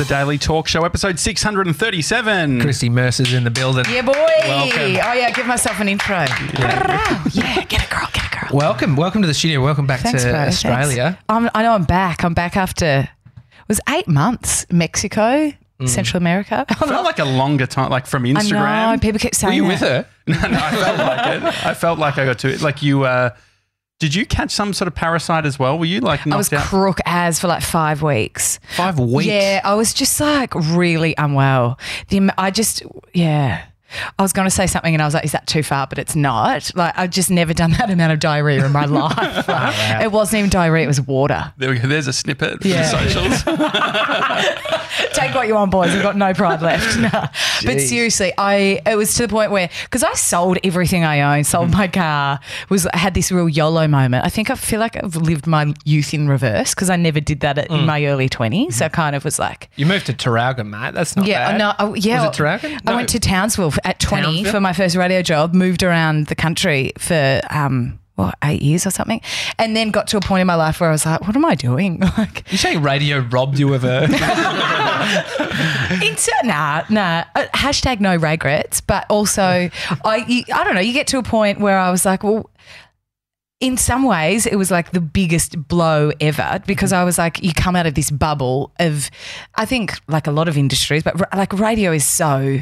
the Daily Talk Show, episode 637. Kristie Mercer's in the building. Yeah, boy. Welcome. Oh, yeah, give myself an intro. Yeah, get a girl, get a girl. Welcome, welcome to the studio. Welcome back Thanks, to bro. Australia. I'm, I know I'm back. I'm back after, it was eight months, Mexico, Central America. I felt like a longer time, like from Instagram. I know, Instagram. people keep Were you that. with her? no, no, I felt like it. I felt like I got to Like you, uh, did you catch some sort of parasite as well? Were you like I was out? crook as for like five weeks. Five weeks. Yeah, I was just like really unwell. The I just yeah. I was going to say something and I was like, is that too far? But it's not. Like, I've just never done that amount of diarrhea in my life. Like, It wasn't even diarrhea, it was water. There we go. There's a snippet for Yeah. the socials. Take what you want, boys. I've got no pride left. No. But seriously, I it was to the point where because I sold everything I owned, sold mm-hmm. my car, was had this real YOLO moment. I think I feel like I've lived my youth in reverse because I never did that at, in mm. my early twenties. Mm-hmm. So I kind of was like, You moved to Tarragona, mate. That's not Yeah, bad. no, I- yeah. Was it Tarragona? I went to Townsville at 20 Townsville? for my first radio job, moved around the country for, um, what, eight years or something. And then got to a point in my life where I was like, what am I doing? Like, You saying radio robbed you of a. it's, nah, nah. Uh, Hashtag no regrets. But also, I, you, I don't know, you get to a point where I was like, well, in some ways, it was like the biggest blow ever because I was like, you come out of this bubble of, I think, like a lot of industries, but like radio is so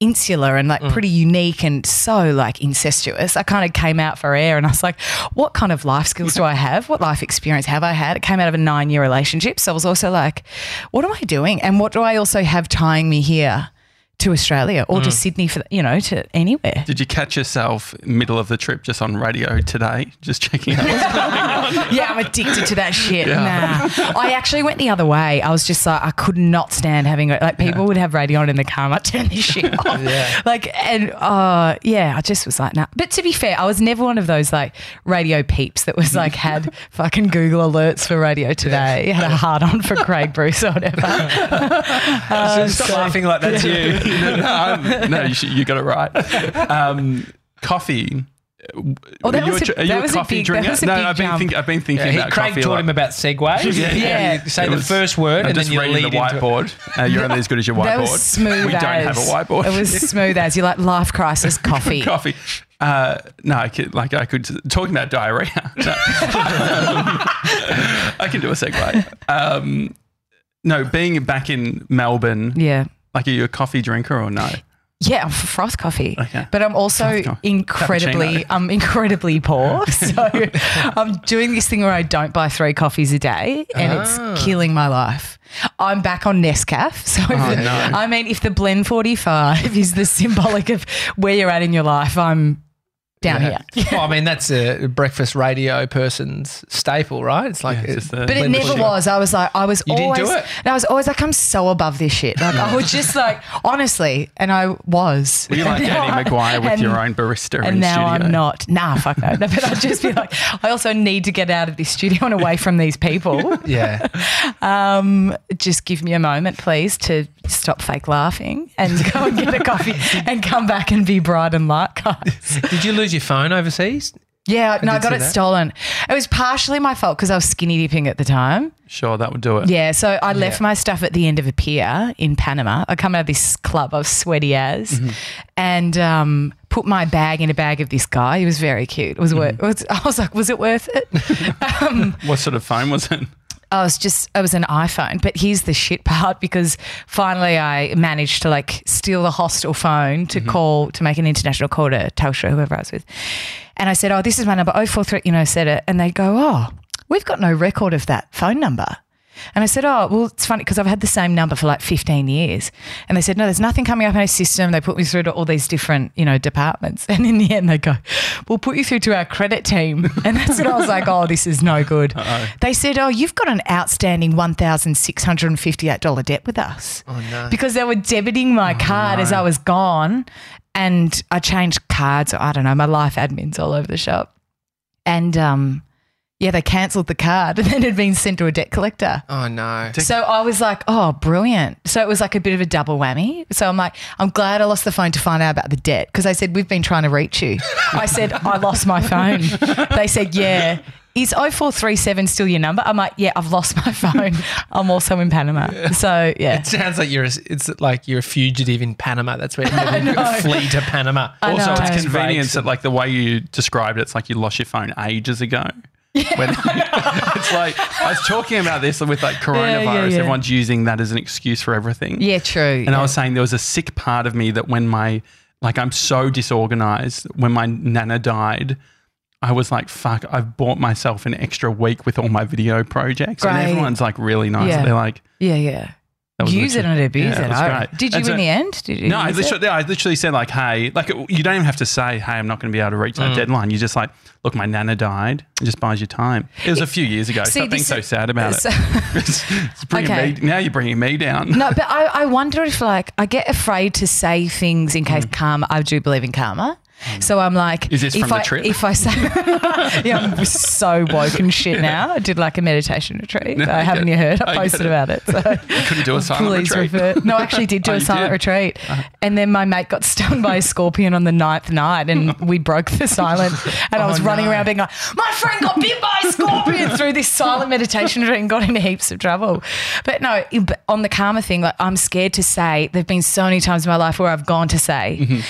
insular and like mm. pretty unique and so like incestuous. I kind of came out for air and I was like, what kind of life skills do I have? What life experience have I had? It came out of a nine year relationship. So I was also like, what am I doing? And what do I also have tying me here to Australia or to Sydney for, you know, to anywhere? Did you catch yourself middle of the trip just on radio today, just checking out what's going on? yeah, I'm addicted to that shit. Yeah. Nah. I actually went the other way. I was just like, I could not stand having like people would have radio on in the car. I'm like, turn this shit off. Yeah. Like, and uh, yeah, I just was like, nah. But to be fair, I was never one of those like radio peeps that was like had fucking Google alerts for radio today. Had a hard on for Craig Bruce or whatever. Stop laughing like that's you. No, no, no, you, you got it right. Um, coffee. Oh, that are you was a, a- are you that a was a coffee big- that drinker? was a no, big I've been, jump. think, I've been thinking Yeah, about Craig coffee. a taught lot. him about segues. Yeah. yeah. you say It the was- first word I'm and then you reading lead the into whiteboard. Uh, you're only as good as your whiteboard. That was smooth We as. don't have a whiteboard. It was smooth as. You like life crisis coffee. coffee. Uh, no, I could, like I could talking about diarrhea. No. I can do a segue. Um, no, being back in Melbourne, Yeah. Like are you a coffee drinker or no? Yeah, I'm froth coffee. Okay. But I'm also coffee. incredibly, Cappuccino. I'm incredibly poor. So I'm doing this thing where I don't buy three coffees a day, and Ah. it's killing my life. I'm back on Nescafé. So Oh, no. I mean, if the blend 45 is the symbolic of where you're at in your life, I'm down Yeah. here. Well, I mean, that's a breakfast radio person's staple, right? It's like Yeah, it's just But it never 45. was. I was like, I was You didn't always, do it? and I was always like, I'm so above this shit. Like, I was just like, honestly, and I was. Were you like Danny now Annie I- Maguire with and- your own barista and in now studio? I'm not. Nah, fuck no. no. But I'd just be like, I also need to get out of this studio and away from these people. yeah. Um, just give me a moment, please, to stop fake laughing and go and get a coffee and come back and be bright and light, guys. Did you lose your phone overseas? Yeah, no, I got it that. stolen. It was partially my fault because I was skinny dipping at the time. Sure, that would do it. Yeah, so I left Yeah. my stuff at the end of a pier in Panama. I come out of this club, I was sweaty as, and um, put my bag in a bag of this guy. He was very cute. It was worth. It was, I was like, was it worth it? um, What sort of phone was it? I was just, it was an iPhone. But here's the shit part because finally I managed to like steal the hostel phone to mm-hmm. call, to make an international call to Telstra, whoever I was with. And I said, oh, this is my number, 043, you know, said it. And they go, oh, we've got no record of that phone number. And I said, oh, well, it's funny because I've had the same number for like 15 years. And they said, no, there's nothing coming up in our system. They put me through to all these different, you know, departments. And in the end, they go, we'll put you through to our credit team. And that's when I was like, oh, this is no good. They said, oh, you've got an outstanding $1,658 debt with us. Oh, no. Because they were debiting my card as I was gone. And I changed cards. I don't know. My life admin's all over the shop. And um, yeah, they cancelled the card and then it had been sent to a debt collector. Oh, no. So I was like, oh, brilliant. So it was like a bit of a double whammy. So I'm like, I'm glad I lost the phone to find out about the debt because they said, we've been trying to reach you. I said, I lost my phone. They said, yeah. is 0437 still your number? I'm like, yeah, I've lost my phone. I'm also in Panama. So, yeah. It sounds like you're a, it's like you're a fugitive in Panama. That's where you know. flee to Panama. I Also, know. it's convenience Breaks. that like the way you described it, it's like you lost your phone ages ago. When- it's like I was talking about this with like coronavirus. yeah, yeah. Everyone's using that as an excuse for everything. Yeah, true. And I was saying there was a sick part of me that when my like I'm so disorganized. When my nana died, I was like, "Fuck! I've bought myself an extra week with all my video projects." Great. And everyone's like really nice. Yeah. They're like, yeah, yeah. Use it and abuse Yeah, it. I-. Did you And so- in the end? Did you No, I it? literally, I literally said like, "Hey, like you don't even have to say, hey, I'm not going to be able to reach that deadline. You just like, look, my nana died. It just buys you time. It was a few years ago. See, Stop being so sad about so- it. it's, it's bringing Okay. me, now you're bringing me down. No, but I, I wonder if like I get afraid to say things in Mm. case karma. I do believe in karma. So I'm like, Is this if from the I, trip? If I say, yeah, I'm so woke and shit now. I did like a meditation retreat. No, I haven't you heard? I I posted about it. So couldn't do a silent please retreat. refer. No, I actually did do Oh, a silent did? Uh-huh. retreat, and then my mate got stung by a scorpion on the ninth night, and we broke the silent. And I was Oh, running no. around being like, "My friend got bit by a scorpion" through this silent meditation retreat and got into heaps of trouble. But no, on the karma thing, like I'm scared to say. There've been so many times in my life where I've gone to say. Mm-hmm.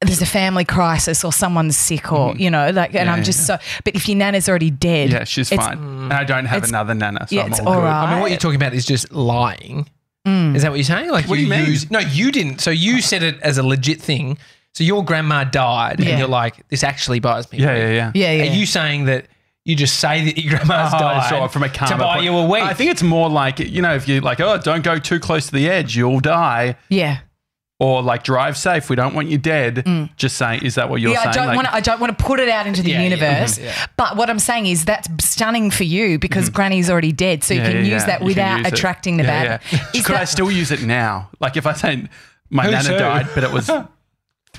There's a family crisis, or someone's sick, or mm-hmm. you know, like, and Yeah, I'm yeah, just so. But if your nana's already dead, Yeah, she's it's- fine. and I don't have another nana, so yeah, I'm it's all all good. right. I mean, what you're talking about is just lying. Mm. Is that what you're saying? Like What do you mean? use- no, you didn't. So you said it as a legit thing. So your grandma died, Yeah. and you're like, this actually buys me. Yeah, a yeah, yeah. yeah, yeah. Are you saying that you just say that your grandma's Oh, died so from a karma to buy point- you a week? I think it's more like you know if you like oh don't go too close to the edge you'll die yeah. Or like drive safe we don't want you dead. Just saying is that what you're Mm. yeah, saying? I don't Like- want to. I don't want to put it out into the Yeah, yeah, universe. yeah. But what I'm saying is that's stunning for you because Granny's already dead, so you Mm-hmm. Can yeah, use yeah. that You without use it. attracting the Yeah, bad. yeah. Is Could I still use it now? Like if I say my Who nana too? died, but it was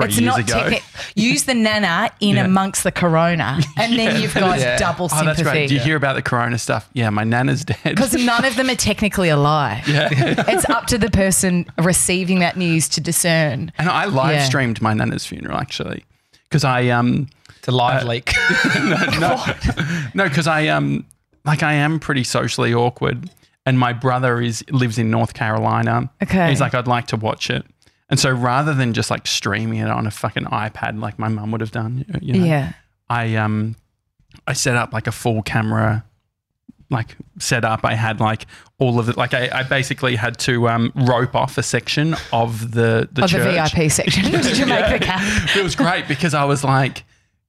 three It's years not ago. technic- use the nana in Yeah. amongst the corona, and then you've got Yeah. double Oh, that's great. Do you hear about the corona stuff? Yeah, my nana's dead. Because none of them are technically alive. lie. it's up to the person receiving that news to discern. and I live Yeah. streamed my nana's funeral actually. Because I um it's a live leak. no, because I um like I am pretty socially awkward, and my brother is lives in North Carolina. Okay. he's like I'd like to watch it, and so rather than just like streaming it on a fucking iPad like my mum would have done, you know, Yeah. I um I set up like a full camera like setup. I had like all of it. Like I, I basically had to um, rope off a section of the the Of the. VIP section. Did you make the cap? it was great because I was like,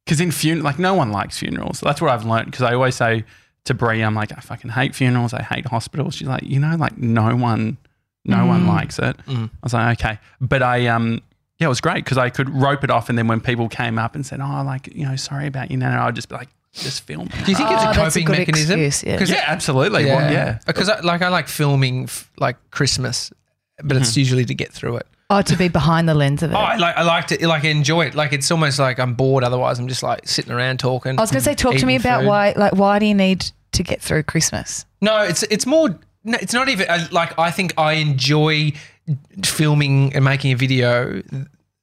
because in funeral, like no one likes funerals. That's what I've learned. Because I always say to Brie, I'm like, I fucking hate funerals. I hate hospitals. She's like, you know, like no one, no one likes it. I was like, okay, but I um. Yeah, it was great because I could rope it off, and then when people came up and said, "Oh, like you know, sorry about you," nana," I'd just be like, "Just film." Do you think Oh, it's a that's a coping mechanism? excuse, yeah. 'Cause yeah, absolutely. Well, yeah. Because I, like I like filming f- like Christmas, but it's Mm-hmm. usually to get through it. Oh, to be behind the lens of it. Oh, I like I like to like enjoy it. Like it's almost like I'm bored. Otherwise, I'm just like sitting around talking. I was going to say, talk to me about food. why, like, why do you need to get through Christmas? No, it's it's more. No, it's not even uh, like I think I enjoy filming and making a video.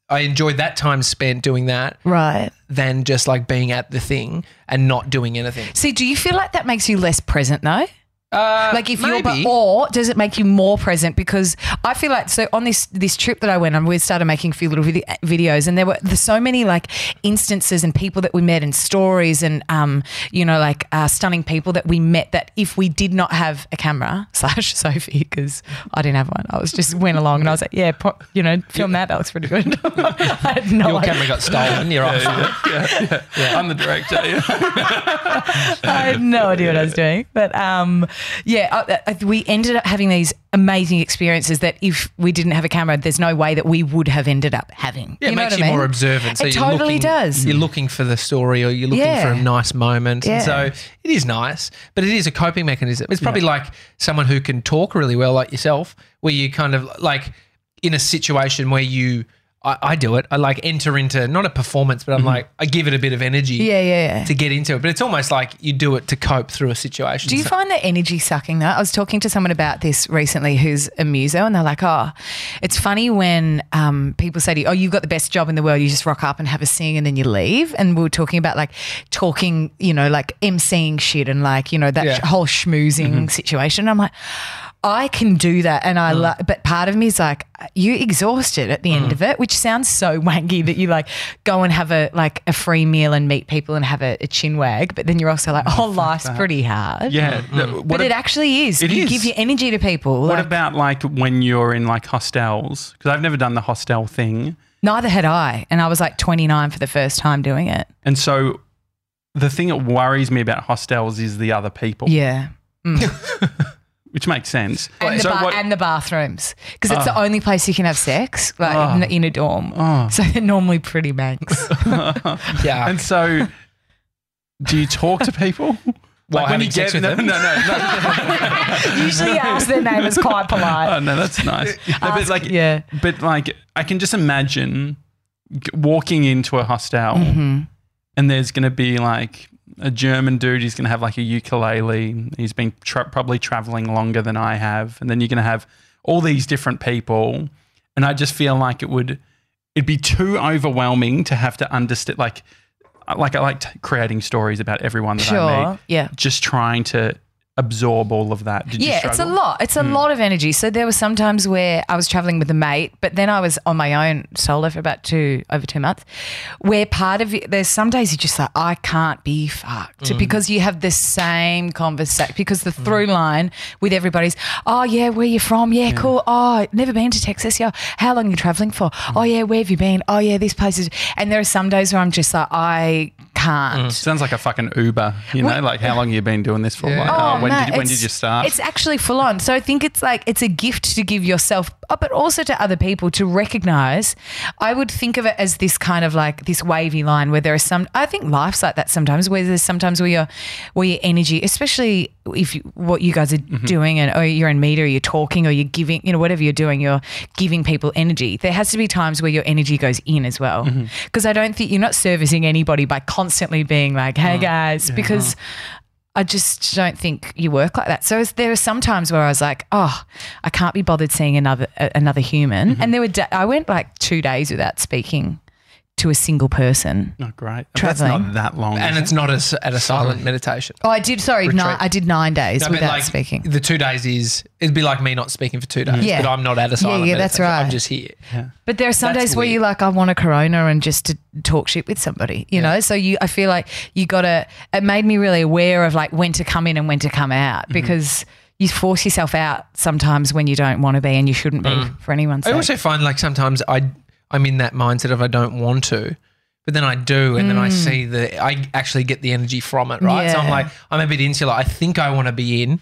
I enjoy that time spent doing that Right. than just like being at the thing and not doing anything. See, do you feel like that makes you less present though? Uh, Like if you're, maybe. but, or does it make you more present? Because I feel like so on this this trip that I went on, we started making a few little vid- videos, and there were there's so many like instances and people that we met and stories and um you know like uh, stunning people that we met that if we did not have a camera slash Sophie because I didn't have one, I was just went along and I was like yeah po- you know film that that looks pretty good. I had no your idea. camera got stolen. You're off. yeah, yeah. I'm the director. I had no idea what I was doing. But um, yeah, uh, uh, we ended up having these amazing experiences that if we didn't have a camera, there's no way that we would have ended up having. Yeah, You it makes you I mean? more observant. So it you're totally looking, does. You're looking for the story or you're looking Yeah. for a nice moment. And so it is nice, but it is a coping mechanism. It's probably like someone who can talk really well, like yourself, where you kind of like in a situation where you I, I do it. I like enter into not a performance, but I'm like I give it a bit of energy Yeah, yeah, yeah. to get into it. But it's almost like you do it to cope through a situation. Do you So- find that energy sucking though? I was talking to someone about this recently who's a muso, and they're like, "Oh, it's funny when um, people say to you, oh, you've got the best job in the world. You just rock up and have a sing, and then you leave." And we were talking about like talking, you know, like emceeing shit and like you know that Yeah. sh- whole schmoozing situation. I'm like. I can do that, and I mm. love. But part of me is like, you exhausted at the end mm. of it, which sounds so wanky that you like go and have a like a free meal and meet people and have a, a chin wag, but then you're also like, mm, oh, life's pretty hard. Yeah. the- But what it ab- actually is. It you is. give your energy to people. what Like, about like when you're in like hostels? Because I've never done the hostel thing. neither had I, and I was like 29 for the first time doing it. And so the thing that worries me about hostels is the other people, Yeah. which makes sense. And, so the, ba- what- and the bathrooms, because it's the ah. only place you can have sex, like Oh. in, ah. in a dorm. Ah. So they're normally pretty manx. Yeah. and so do you talk to people? While when having you sex get with no, them? no, no, no. Usually ask their name is quite polite. Oh no, that's nice. No, but like, yeah. but like, I can just imagine walking into a hostel, Mm-hmm. and there's going to be like a German dude. He's going to have like a ukulele. He's been tra- probably traveling longer than I have, and then you're going to have all these different people, and I just feel like it would, it'd be too overwhelming to have to understand. Like, like I like creating stories about everyone that I Sure. meet. Yeah. Just trying to absorb all of that. Did you Yeah, it's a lot. It's a Hmm. lot of energy. So there were some times where I was traveling with a mate, but then I was on my own solo for about two over two months. Where part of it, there's some days you're just like, I can't be fucked Hmm. because you have the same conversation. Because the through line with everybody's, oh yeah, where you from? Yeah, cool. Oh, never been to Texas. Yeah, how long you traveling for? Hmm. Oh yeah, where have you been? Oh yeah, these places. And there are some days where I'm just like, I can't. Sounds like a fucking Uber, you know, like how long you been doing this for? Yeah. Like, Oh, oh, when no, did when did you start? It's actually full on. So I think it's like it's a gift to give yourself, uh, but also to other people to recognize. I would think of it as this kind of like this wavy line where there are some. I think life's like that sometimes. Where there's sometimes where your where your energy, especially if you, what you guys are doing, and or you're in media, or you're talking, or you're giving, you know, whatever you're doing, you're giving people energy. There has to be times where your energy goes in as well, because I don't think you're not servicing anybody by constantly being like, "Hey guys," because. I just don't think you work like that. So there are some times where I was like, oh, I can't be bothered seeing another a- another human. Mm-hmm. And there were da- I went like two days without speaking to a single person. not great. Traveling. That's not that long. and is it's not a s at a silent meditation. Oh, I did. Sorry, Retreat. nine, I did nine days No, without like, speaking. The two days is it'd be like me not speaking for two days, Yeah. but I'm not at a silent yeah, yeah, that's right. I'm just here. But there are some That's days where weird. you're like, I want a Corona and just to talk shit with somebody, you know. So you, I feel like you got to. It made me really aware of like when to come in and when to come Mm-hmm. out because you force yourself out sometimes when you don't want to be and you shouldn't be for anyone's Mm. I sake. also find like sometimes I I'm in that mindset of I don't want to, but then I do, and then I see the I actually get the energy from it, right? So I'm Mm. Like I'm a bit insular. I think I want to be in,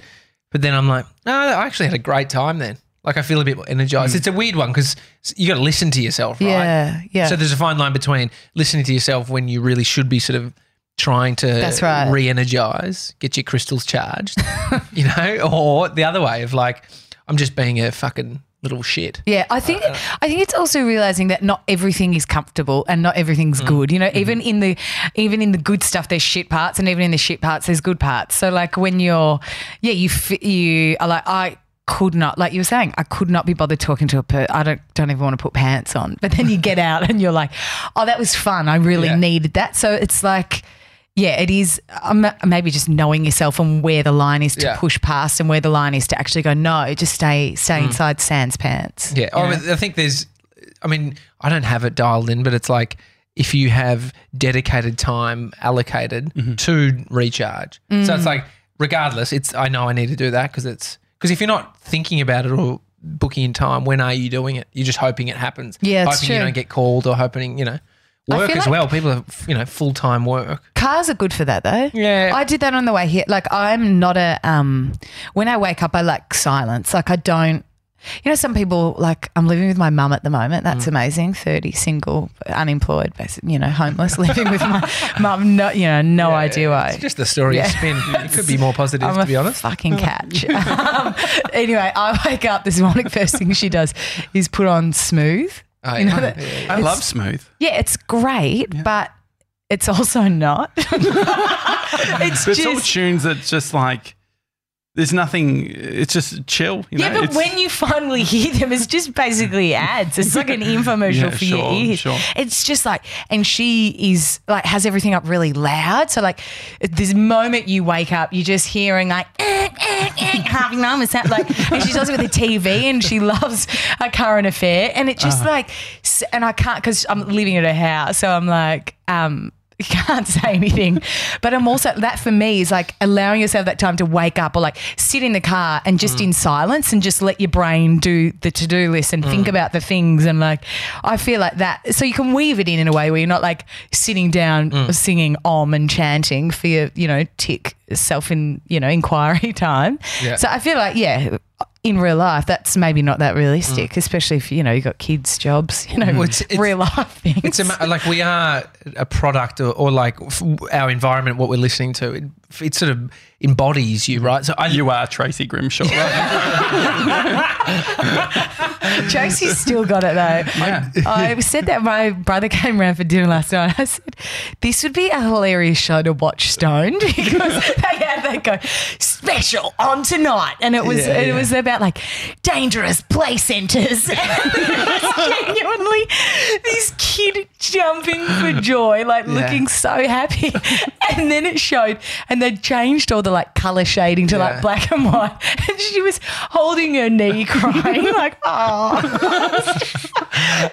but then I'm like, no, I actually had a great time then. Like I feel a bit more energized. It's a weird one because you got to listen to yourself, right? Yeah, yeah. So there's a fine line between listening to yourself when you really should be sort of trying to That's right. re-energize, get your crystals charged, you know, or the other way of like I'm just being a fucking little shit. Yeah, I think I think it's also realizing that not everything is comfortable and not everything's Mm. good. You know, Mm-hmm. even in the even in the good stuff, there's shit parts, and even in the shit parts, there's good parts. So like when you're, yeah, you you are like I could not like you were saying I could not be bothered talking to a per I don't don't even want to put pants on. But then you get out and you're like, oh, that was fun. I really Yeah. needed that. So it's like. Yeah, it is. Um, maybe just knowing yourself and where the line is to Yeah. push past, and where the line is to actually go. No, just stay, stay Mm. inside sans pants. Yeah. Oh, I I think there's, I mean, I don't have it dialed in, but it's like if you have dedicated time allocated to recharge. So it's like, regardless, it's, I know I need to do that because it's, because if you're not thinking about it or booking in time, when are you doing it? You're just hoping it happens. Yeah, it's hoping you true. don't get called or hoping, you know, work as like- well. People are, you know, full time work. Cars are good for that though. Yeah. I did that on the way here. Like I'm not a um when I wake up I like silence. Like I don't you know, some people like I'm living with my mum at the moment. Mm. That's amazing. Thirty, single, unemployed, basically, you know, homeless, living with my mum. No, you know, no idea why. It's just the story Yeah. you spin. It could be more positive, I'm to be honest. fucking catch. um, anyway, I wake up this morning. First thing she does is put on smooth. Oh, You know yeah. Yeah, yeah. I love smooth. Yeah, it's great, but it's also not. it's But it's all just tunes that just like there's nothing. It's just chill. You yeah, know? but It's- when you finally hear them, it's just basically ads. It's like an infomercial Yeah, for sure, your ears. sure. It's just like, and she is like has everything up really loud. So like, this moment you wake up, you're just hearing like, eh, eh, eh, Harvey Norman sound like, and she does it with the TV, and she loves a current affair, and it Uh-huh. just like, and I can't because I'm living at her house, so I'm like, um. Can't say anything, but I'm also that for me is like allowing yourself that time to wake up or like sit in the car and just in silence and just let your brain do the to do list and think about the things and like I feel like that. So you can weave it in in a way where you're not like sitting down singing om and chanting for your you know tick self in you know inquiry time. Yeah. So I feel like yeah. In real life, that's maybe not that realistic, mm. especially if you know you got kids, jobs, you know, mm. Well, it's- it's- real life things. It's a, ma- like we are a product or, or like our environment, what we're listening to. It, it sort of embodies you, right? So I, you are Tracy Grimshaw. Tracy's still got it though. Yeah. I said that my brother came around for dinner last night. I said, this would be a hilarious show to watch stoned because they had they go special on tonight, and it was Yeah, it yeah. was about like dangerous play centres. genuinely, this kid jumping for joy, like looking so happy, and then it showed, and they changed all the like color shading to like black and white, and she was holding her knee, crying like, oh.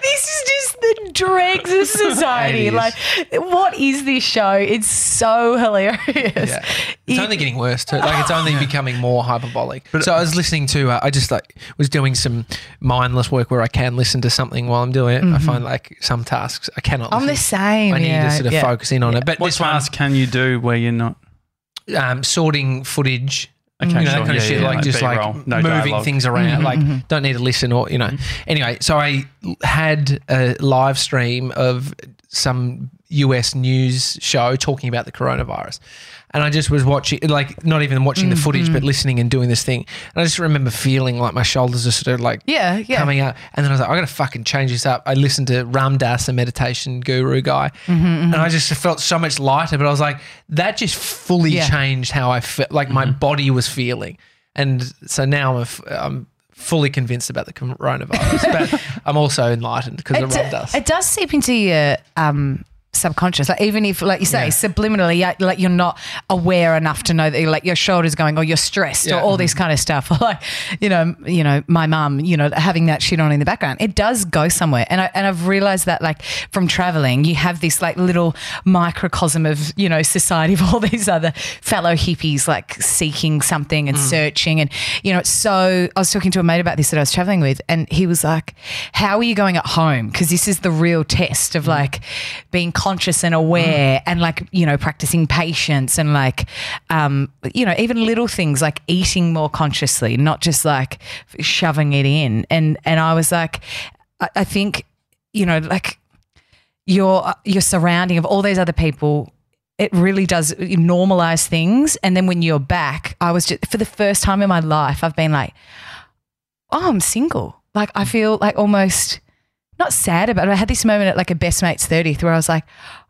this is just the dregs of society. Like, what is this show? It's so hilarious. Yeah. It's It- only getting worse too. Like it's only becoming more hyperbolic. But so I was listening to. Uh, I just like was doing some mindless work where I can listen to something while I'm doing it. I find like some tasks I cannot. Mm-hmm. I'm the same. I need yeah, to sort of yeah. focus in on it. But what this one, can you do where you're not? um, sorting footage. Okay, you know, sure. that kind of shit, yeah, like like just like B-roll, no moving dialogue. things around, mm-hmm, like mm-hmm. don't need to listen or you know. Mm-hmm. Anyway, so I had a live stream of some US news show talking about the coronavirus. And I just was watching, like, not even watching the footage, but mm-hmm. listening and doing this thing. And I just remember feeling like my shoulders are sort of like Yeah, yeah. coming out. And then I was like, I got to fucking change this up. I listened to Ram Dass, a meditation guru guy, mm-hmm, mm-hmm. and I just felt so much lighter. But I was like, that just fully Yeah. changed how I felt, like my body was feeling. And so now I'm, f- I'm fully convinced about the coronavirus, but I'm also enlightened because of Ram Dass. it does seep into your um, subconscious. Like even if, like you say, Yeah. subliminally, like you're not aware enough to know that you're like your shoulders going, or you're stressed, Yeah. or all this kind of stuff. Or like, you know, you know, my mum, you know, having that shit on in the background, it does go somewhere. And I and I've realized that like from traveling, you have this like little microcosm of you know society of all these other fellow hippies like seeking something Mm. and searching, and you know, it's so. I was talking to a mate about this that I was traveling with, and he was like, "How are you going at home? Because this is the real test Mm. of like being conscious and aware, and like you know, practicing patience and like, um, you know, even little things like eating more consciously, not just like shoving it in." And and I was like, I, I think, you know, like your your surrounding of all these other people it really does normalize things. And then when you're back i was just for the first time in my life i've been like oh i'm single. Like i feel like almost not sad about it. I had this moment at like a best mate's 30th where I was like,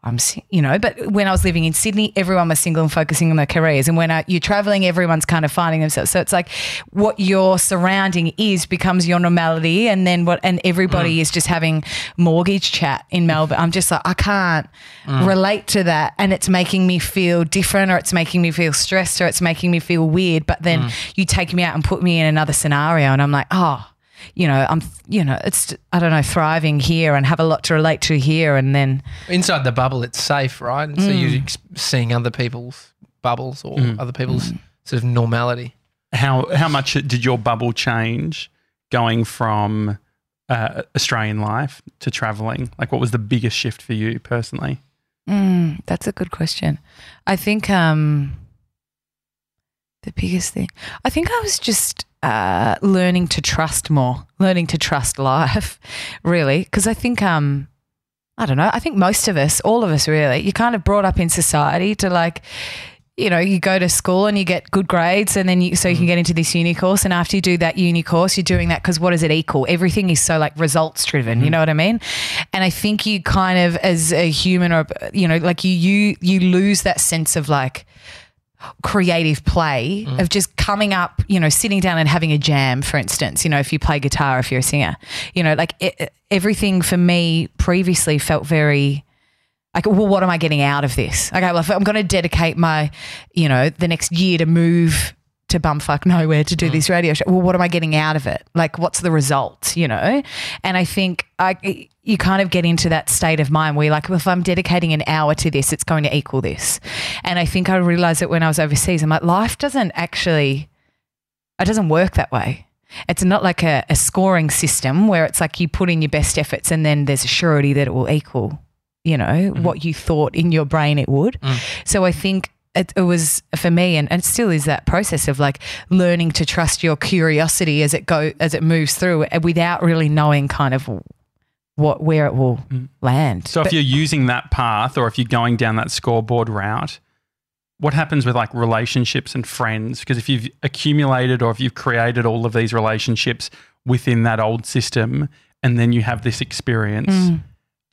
I'm, you know, but when I was living in Sydney, everyone was single and focusing on their careers. And when I, you're traveling, everyone's kind of finding themselves. So it's like what your surrounding is becomes your normality. And then what, and everybody mm. is just having mortgage chat in Melbourne. I'm just like, I can't mm. relate to that. And it's making me feel different or it's making me feel stressed or it's making me feel weird. But then mm. you take me out and put me in another scenario and I'm like, oh, you know, I'm, you know, it's, I don't know, thriving here and have a lot to relate to here. And then, Inside the bubble, it's safe, right? And so Mm. you're seeing other people's bubbles or other people's Mm. sort of normality. How how much did your bubble change going from uh, Australian life to traveling? Like, what was the biggest shift for you personally? mm, that's a good question. I think, um, the biggest thing, I think I was just, uh, learning to trust more, learning to trust life, really. Cause I think, um, I don't know. I think most of us, all of us really, you're kind of brought up in society to like, you know, you go to school and you get good grades, and then you so you can get into this uni course. And after you do that uni course, you're doing that because what does it equal? Everything is so like results driven. You know what I mean? And I think you kind of, as a human, or you know, like you you you lose that sense of like creative play mm. of just coming up, you know, sitting down and having a jam, for instance, you know, if you play guitar, if you're a singer, you know, like it, everything for me previously felt very like, well, what am I getting out of this? Okay, well, if I'm going to dedicate my, you know, the next year to move to bumfuck nowhere to do mm. this radio show, well, what am I getting out of it? Like, what's the result, you know? And I think I, you kind of get into that state of mind where you're like, well, if I'm dedicating an hour to this, it's going to equal this. And I think I realized that when I was overseas, I'm like, life doesn't actually, it doesn't work that way. It's not like a, a scoring system where it's like you put in your best efforts and then there's a surety that it will equal, you know, mm-hmm. what you thought in your brain it would. Mm. So I think it, it was for me, and, and it still is that process of like learning to trust your curiosity as it go as it moves through, uh, without really knowing kind of what where it will land. So if you're using that path or if you're going down that scoreboard route, what happens with like relationships and friends? Because if you've accumulated or if you've created all of these relationships within that old system and then you have this experience, Mm.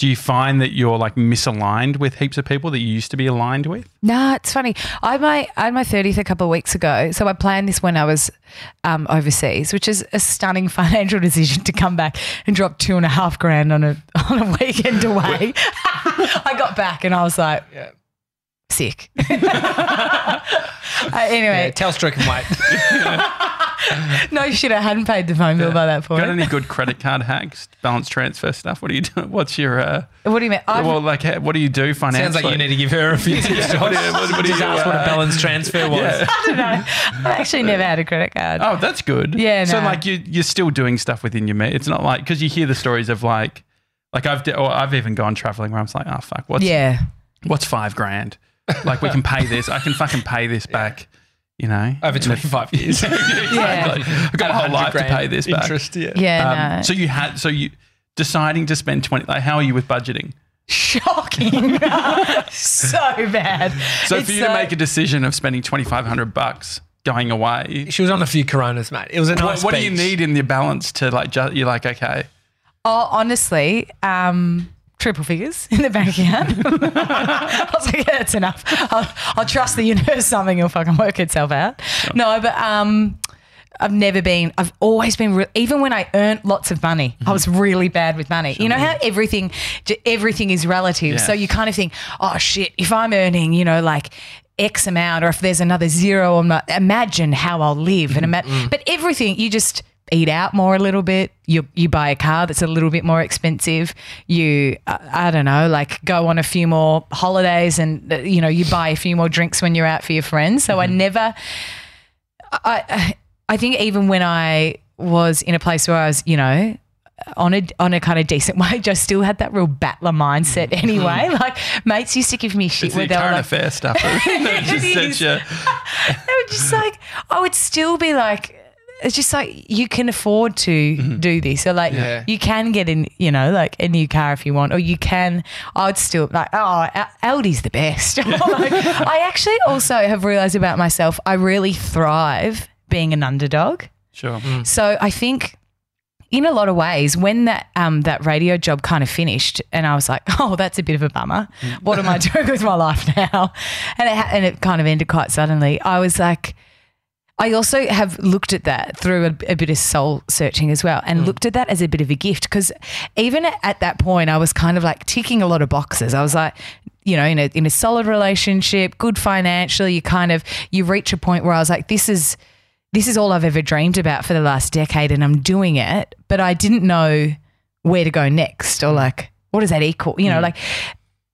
Do you find that you're like misaligned with heaps of people that you used to be aligned with? Nah, it's funny. I had my I had my thirtieth a couple of weeks ago, so I planned this when I was um, overseas, which is a stunning financial decision to come back and drop two and a half grand on a on a weekend away. I got back and I was like, Yeah. sick. Uh, anyway, Yeah, Telstra can wait. no shit, I hadn't paid the phone bill by that point. Got any good credit card hacks, balance transfer stuff? What do you do? What's your, uh, what do you mean? I've- well, like, what do you do financially? Sounds like you need to give her a few tips. what do you- what- what do you Just ask do, what a uh, balance transfer was. Yeah. I don't know. I've actually never had a credit card. Oh, that's good. Yeah, So no. like you you're still doing stuff within your meat. It's not like because you hear the stories of like like I've d- or I've even gone traveling where I'm just like, oh fuck, what's yeah. what's five grand? Like we can pay this. I can fucking pay this back. You know, Over 25 years. exactly. Yeah. I've got a whole life to pay this back. Interest, yeah. Yeah, Um, no. So you had so you deciding to spend twenty. Like, how are you with budgeting? Shocking. so bad. So It's for you to make a decision of spending twenty five hundred bucks going away, She was on a few Coronas, mate. It was a nice what do you need in the balance to like? Ju- you're like, okay, Oh, honestly, um, triple figures in the bank account. I was like, yeah, that's enough. I'll, I'll trust the universe something will fucking work itself out. No, but um, I've never been. I've always been. Re- even when I earned lots of money, I mm-hmm. was really bad with money. You know how everything, everything is relative. Yeah. So you kind of think, oh shit, if I'm earning, you know, like. X amount, or if there's another zero, I'm not, imagine how I'll live. And mm-hmm. ima- mm. but everything, you just eat out more a little bit. You you buy a car that's a little bit more expensive. You I, I don't know, like go on a few more holidays, and uh, you know you buy a few more drinks when you're out for your friends. So I never, I I think even when I was in a place where I was, you know. On a on a kind of decent wage, I still had that real battler mindset anyway. Like mates used to give me shit it's where the they current like, affair stuff. that just sets you- they were just like, I would still be like, it's just like you can afford to mm-hmm. do this, or like Yeah. you can get in, you know, like a new car if you want, or you can. I would still like, oh, Al- Aldi's the best. Like, I actually also have realized about myself, I really thrive being an underdog. Sure. Mm. So I think in a lot of ways, when that um, that radio job kind of finished, and I was like, "Oh, that's a bit of a bummer. Mm. What am I doing with my life now?" And it, ha- and it kind of ended quite suddenly. I was like, I also have looked at that through a, a bit of soul searching as well, and mm. looked at that as a bit of a gift because even at, at that point, I was kind of like ticking a lot of boxes. I was like. You know, in a in a solid relationship, good financially, you kind of you reach a point where I was like, this is this is all I've ever dreamed about for the last decade and I'm doing it, but I didn't know where to go next or like, what does that equal? You know, mm. like,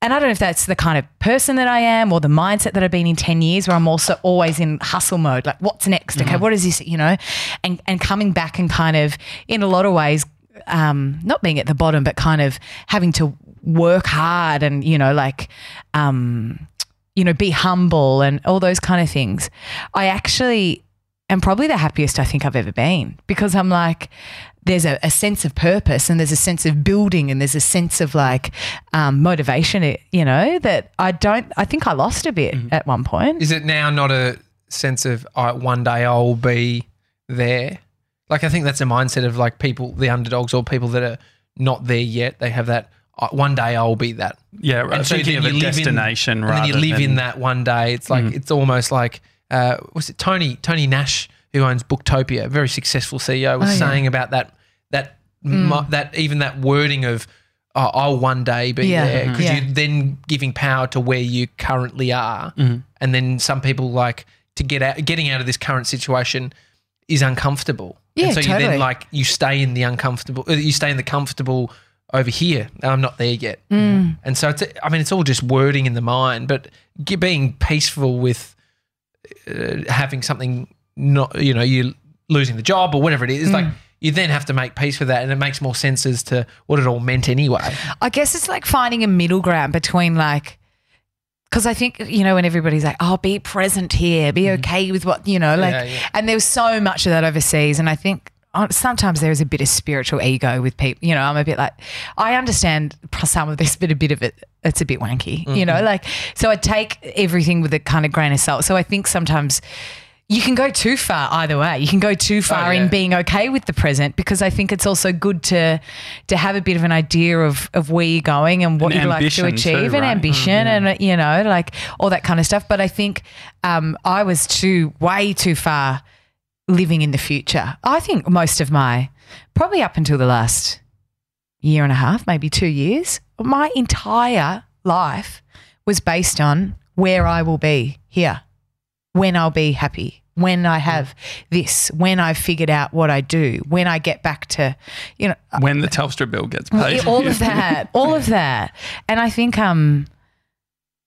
and I don't know if that's the kind of person that I am or the mindset that I've been in 10 years where I'm also always in hustle mode. Like, what's next? Okay, what is this, you know? And, and coming back and kind of, in a lot of ways, um, not being at the bottom, but kind of having to work hard and, you know, like, um, you know, be humble and all those kind of things. I actually am probably the happiest I think I've ever been because I'm like, there's a, a sense of purpose and there's a sense of building and there's a sense of like um, motivation, eh, you know, that I don't, I think I lost a bit at one point. Is it now not a sense of uh, one day I'll be there? Like I think that's a mindset of like people, the underdogs or people that are not there yet. They have that uh, one day I'll be that. Yeah, right. And so thinking then of a you live in- destination and then you live in that one day. It's like it's almost like uh, was it Tony Tony Nash who owns Booktopia, a very successful CEO, was Oh, yeah. saying about that that mo- that even that wording of oh, I'll one day be Yeah. there because Yeah. you're then giving power to where you currently are, and then some people like to get out getting out of this current situation is uncomfortable. Yeah, and so you then like you stay in the uncomfortable, uh, you stay in the comfortable over here. I'm not there yet. Mm. And so it's, I mean, it's all just wording in the mind, but being peaceful with uh, having something not, you know, you losing the job or whatever it is, like you then have to make peace with that, and it makes more sense as to what it all meant anyway. I guess it's like finding a middle ground between like, because I think, you know, when everybody's like, oh, be present here, be okay with what, you know, like, Mm-hmm. Yeah, yeah. and there was so much of that overseas. And I think uh, sometimes there is a bit of spiritual ego with people. You know, I'm a bit like, I understand some of this, but a bit of it, it's a bit wanky, you know, Mm-hmm. like, so I take everything with a kind of grain of salt. So I think sometimes you can go too far either way. You can go too far Oh, yeah. in being okay with the present because I think it's also good to to have a bit of an idea of of where you're going and what And you'd like to ambition too, achieve and right? ambition and uh, you know like all that kind of stuff. But I think um, I was too way too far living in the future. I think most of my probably up until the last year and a half, maybe two years, my entire life was based on where I will be here when I'll be happy, when I have this, when I've figured out what I do, when I get back to, you know, when the Telstra bill gets paid. all of that, all of that. And I think, um,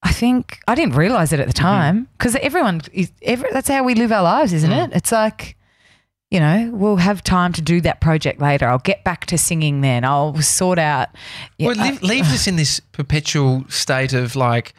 I think I didn't realize it at the time because everyone is, every, that's how we live our lives, isn't it? It's like, you know, we'll have time to do that project later. I'll get back to singing then. I'll sort out. Yeah, well, it leave, leaves us in this perpetual state of like,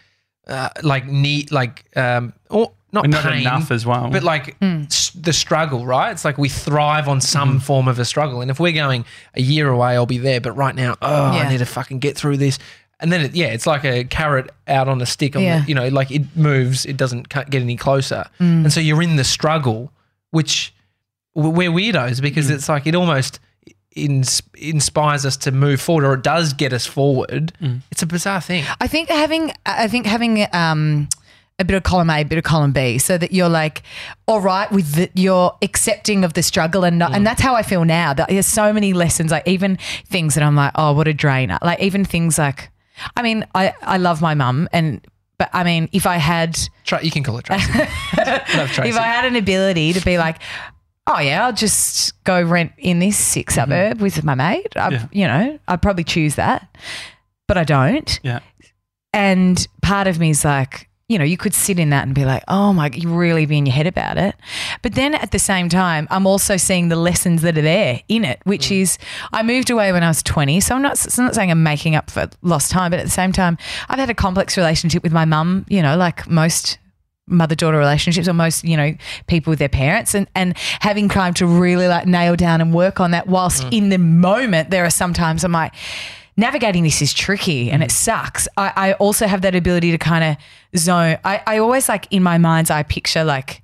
uh, like need, like, um, or not not pain, enough as well. but like s- the struggle, right? It's like we thrive on some Mm-hmm. form of a struggle, and if we're going a year away, I'll be there. But right now, oh, Yeah. I need to fucking get through this. And then, it, yeah, it's like a carrot out on a stick. On Yeah. the, you know, like it moves, it doesn't ca- get any closer, Mm. and so you're in the struggle, which we're weirdos because Mm. it's like it almost ins- inspires us to move forward, or it does get us forward. Mm. It's a bizarre thing. I think having I think having um a bit of column A, a bit of column B, so that you're like, all right with the, you're accepting of the struggle, and not, and mm. that's how I feel now. That there's so many lessons, like even things that I'm like, oh, what a drainer. Like even things like, I mean, I I love my mum, and but I mean, if I had Tra- you can call it Tracy. Tracy. if I had an ability to be like, oh yeah, I'll just go rent in this sick mm-hmm. suburb with my mate, I, Yeah. you know, I'd probably choose that, but I don't. yeah. And part of me is like, you know, you could sit in that and be like, oh my, you really be in your head about it. But then at the same time, I'm also seeing the lessons that are there in it, which mm. is I moved away when I was 20. So I'm not, I'm not saying I'm making up for lost time, but at the same time, I've had a complex relationship with my mum, you know, like most mother daughter relationships or most you know people with their parents and and having time to really like nail down and work on that whilst mm. in the moment there are sometimes i'm like navigating this is tricky and it sucks. I, I also have that ability to kind of zone I, I always like in my mind's eye picture like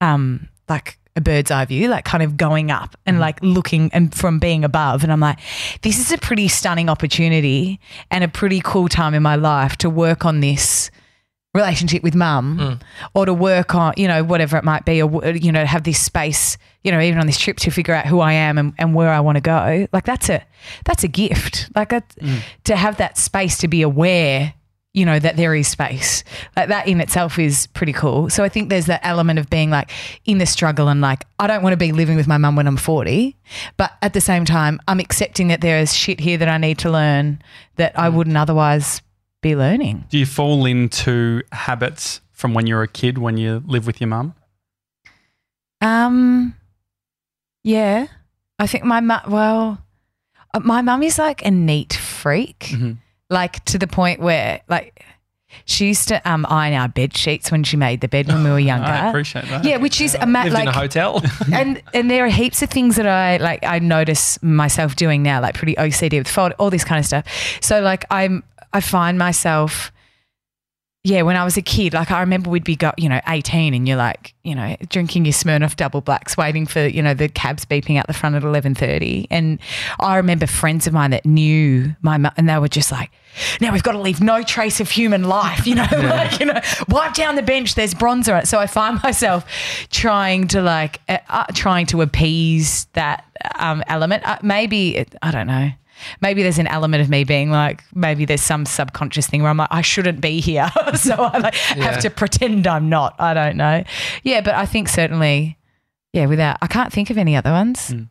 um like a bird's eye view like kind of going up and like looking and from being above. And i'm like this is a pretty stunning opportunity and a pretty cool time in my life to work on this relationship with mum mm. or to work on, you know, whatever it might be, or, you know, have this space, you know, even on this trip to figure out who I am and, and where I want to go. Like that's a, that's a gift. Like that, mm. to have that space to be aware, you know, that there is space. Like that in itself is pretty cool. So I think there's that element of being like in the struggle and like, I don't want to be living with my mum when I'm 40, but at the same time, I'm accepting that there is shit here that I need to learn that I mm. wouldn't otherwise be learning. Do you fall into habits from when you're a kid when you live with your mum? Um, yeah, I think my mum. Well, uh, my mum is like a neat freak, Mhm. like to the point where, like, She used to um, iron our bed sheets when she made the bed when we were younger. I appreciate that. Yeah, which is a ma- Lived like in a hotel. and and there are heaps of things that I like I notice myself doing now, like pretty OCD with fold, all this kind of stuff. So like I'm I find myself yeah, when I was a kid, like I remember we'd be got, you know, 18 and you're like, you know, drinking your Smirnoff double blacks, waiting for, you know, the cabs beeping out the front at 11.30. And I remember friends of mine that knew my mum and they were just like, now we've got to leave no trace of human life, you know, like, you know, wipe down the bench, there's bronzer. on it. So I find myself trying to like, uh, uh, trying to appease that um, element. Uh, maybe, it, I don't know. Maybe there's an element of me being like, maybe there's some subconscious thing where I'm like, I shouldn't be here. so I like, Yeah. have to pretend I'm not. I don't know. Yeah, but I think certainly, yeah, without, I can't think of any other ones. Hmm.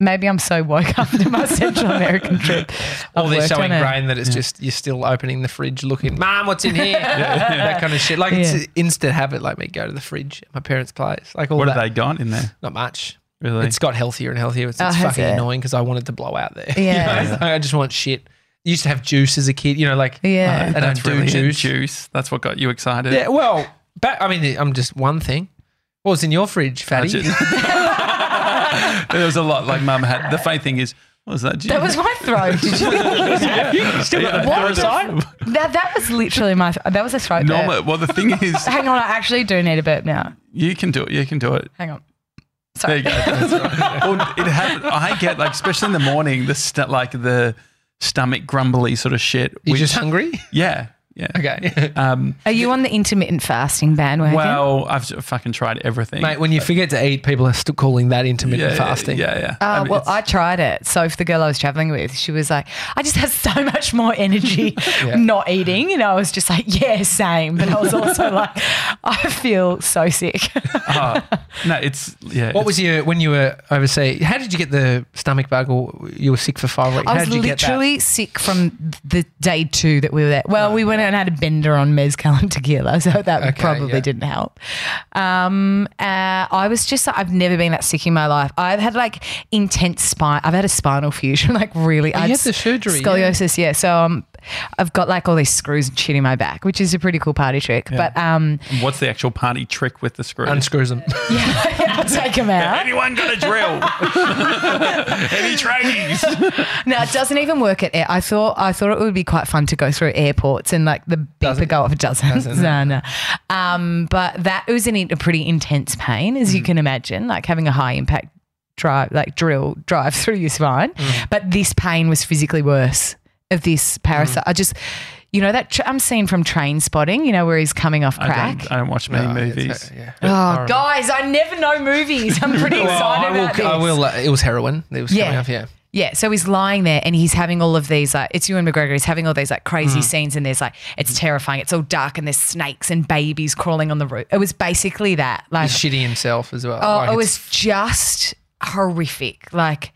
Maybe I'm so woke after my Central American trip. All I've this worked so ingrained that it's just you're still opening the fridge, looking, Mom, what's in here? that kind of shit. Like it's an instant habit. Like me, go to the fridge at my parents' place. Like all What that. have they got in there? Not much. Really? It's got healthier and healthier. It's, Oh, it's has fucking it? annoying because I wanted to blow out there. Yeah. You know? I just want shit. I used to have juice as a kid. You know, like Yeah. Uh, I don't do really it, juice. Juice. That's what got you excited. yeah. Well, back. I mean, I'm just one thing. What was in your fridge, fatty? Just- there was a lot. Like mum had. The funny thing is, what was that? juice? That was my throat. Did you? Still got the What? parasite? that, that was literally my, that was a throat burp. Normal. Well, the thing is, Hang on, I actually do need a burp now. you can do it. You can do it. Hang on. There you go. That's right. well, it happened. I get like, especially in the morning, the st- like the stomach grumbly sort of shit. You which- just hungry? yeah, yeah. Okay. Um, Are you on the intermittent fasting bandwagon? well, I've fucking tried everything, Mate, when you forget to eat, people are still calling that intermittent yeah, fasting. Yeah, yeah. Uh, I mean, well, I tried it. So, for the girl I was traveling with, she was like, I just had so much more energy Yeah. not eating. You know, I was just like, yeah, same. But I was also like, I feel so sick. oh, no, it's yeah. What it's- was your when you were overseas? How did you get the stomach bug, or you were sick for five weeks? I how was did you get that? literally sick from the day two that we were there. Well, we went and had a bender on mezcal and tequila, so that Okay, probably yeah. didn't help. Um, uh, I was just I've never been that sick in my life. I've had like intense spine. I've had a spinal fusion, like really. Oh, I'd had the surgery, scoliosis. Yeah, so um, I've got like all these screws and shit in my back, which is a pretty cool party trick. But um, What's the actual party trick with the screws? unscrews them. yeah, I'll take them out. Anyone got a drill? Any trainees? No, it doesn't even work at air. I thought I thought it would be quite fun to go through airports and like the beeper Doesn't- go off. It doesn't. doesn't. no, no. Um, but that was an, a pretty intense pain, as Mm. you can imagine, like having a high impact drive, like drill drive through your spine. Mm. But this pain was physically worse of this parasite. Mm. I just. You know that tr- I'm seeing from Trainspotting. You know where he's coming off I crack. don't, I don't watch many No, movies. uh, yeah. Oh, Horrible. guys, I never know movies. I'm pretty Well, excited I will. about this. I will. Uh, it was heroin. It was coming Yeah. off. Yeah. Yeah, so he's lying there and he's having all of these like it's Ewan McGregor. He's having all these like Mm. crazy scenes and there's like it's terrifying. It's all dark and there's snakes and babies crawling on the roof. It was basically that. Like He's shitting himself as well. oh, Like, it was just horrific. Like,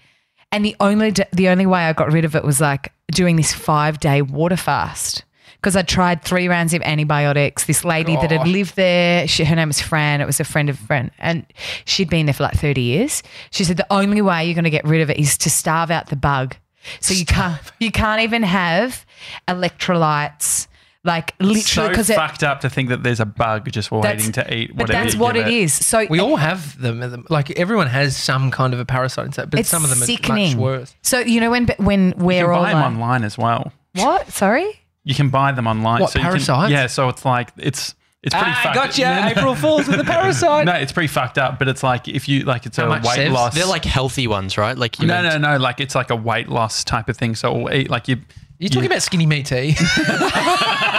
and the only the only way I got rid of it was like doing this five day water fast. Because I tried three rounds of antibiotics. This lady that had lived there, she, her name was Fran. It was a friend of friend, and she'd been there for like thirty years. She said the only way you're going to get rid of it is to starve out the bug. So you can't you can't even have electrolytes, like literally So because it. fucked up to think that there's a bug just waiting to eat But that's what give it is. So We all have them. Like everyone has some kind of a parasite inside, but it's some of them sickening. are much worse. So you know when when we're you can all buy them like, online as well. what? Sorry. You can buy them online. What, so you can- yeah, so it's like it's it's pretty Ah, fucked. gotcha. No, no, April Fools with the parasite. No, it's pretty fucked up. But it's like if you like, it's How a weight Sevs? loss. They're like healthy ones, right? Like you no, meant- no, no. Like it's like a weight loss type of thing. So it'll eat like you. You're talking about skinny meat tea. Eh?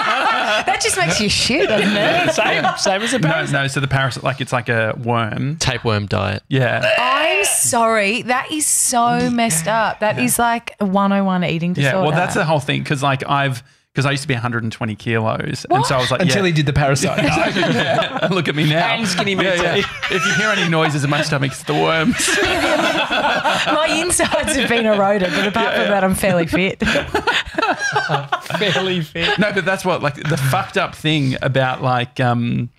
That just makes you shit, doesn't it? same, same as a No, parasite. no. So the parasite, like it's like a worm. tapeworm diet. Yeah, I'm sorry. That is so messed up. That is like a 101 eating disorder. yeah. Well, that's the whole thing. Because like I've because I used to be 120 kilos, and so I was like, Until yeah. he did the parasite. Yeah, Look at me now. And skinny meat Yeah, yeah. If you hear any noises in my stomach, it's the worms. My insides have been eroded, but apart from that, I'm fairly fit. Fairly fit. No, but that's what like the fucked up thing about like um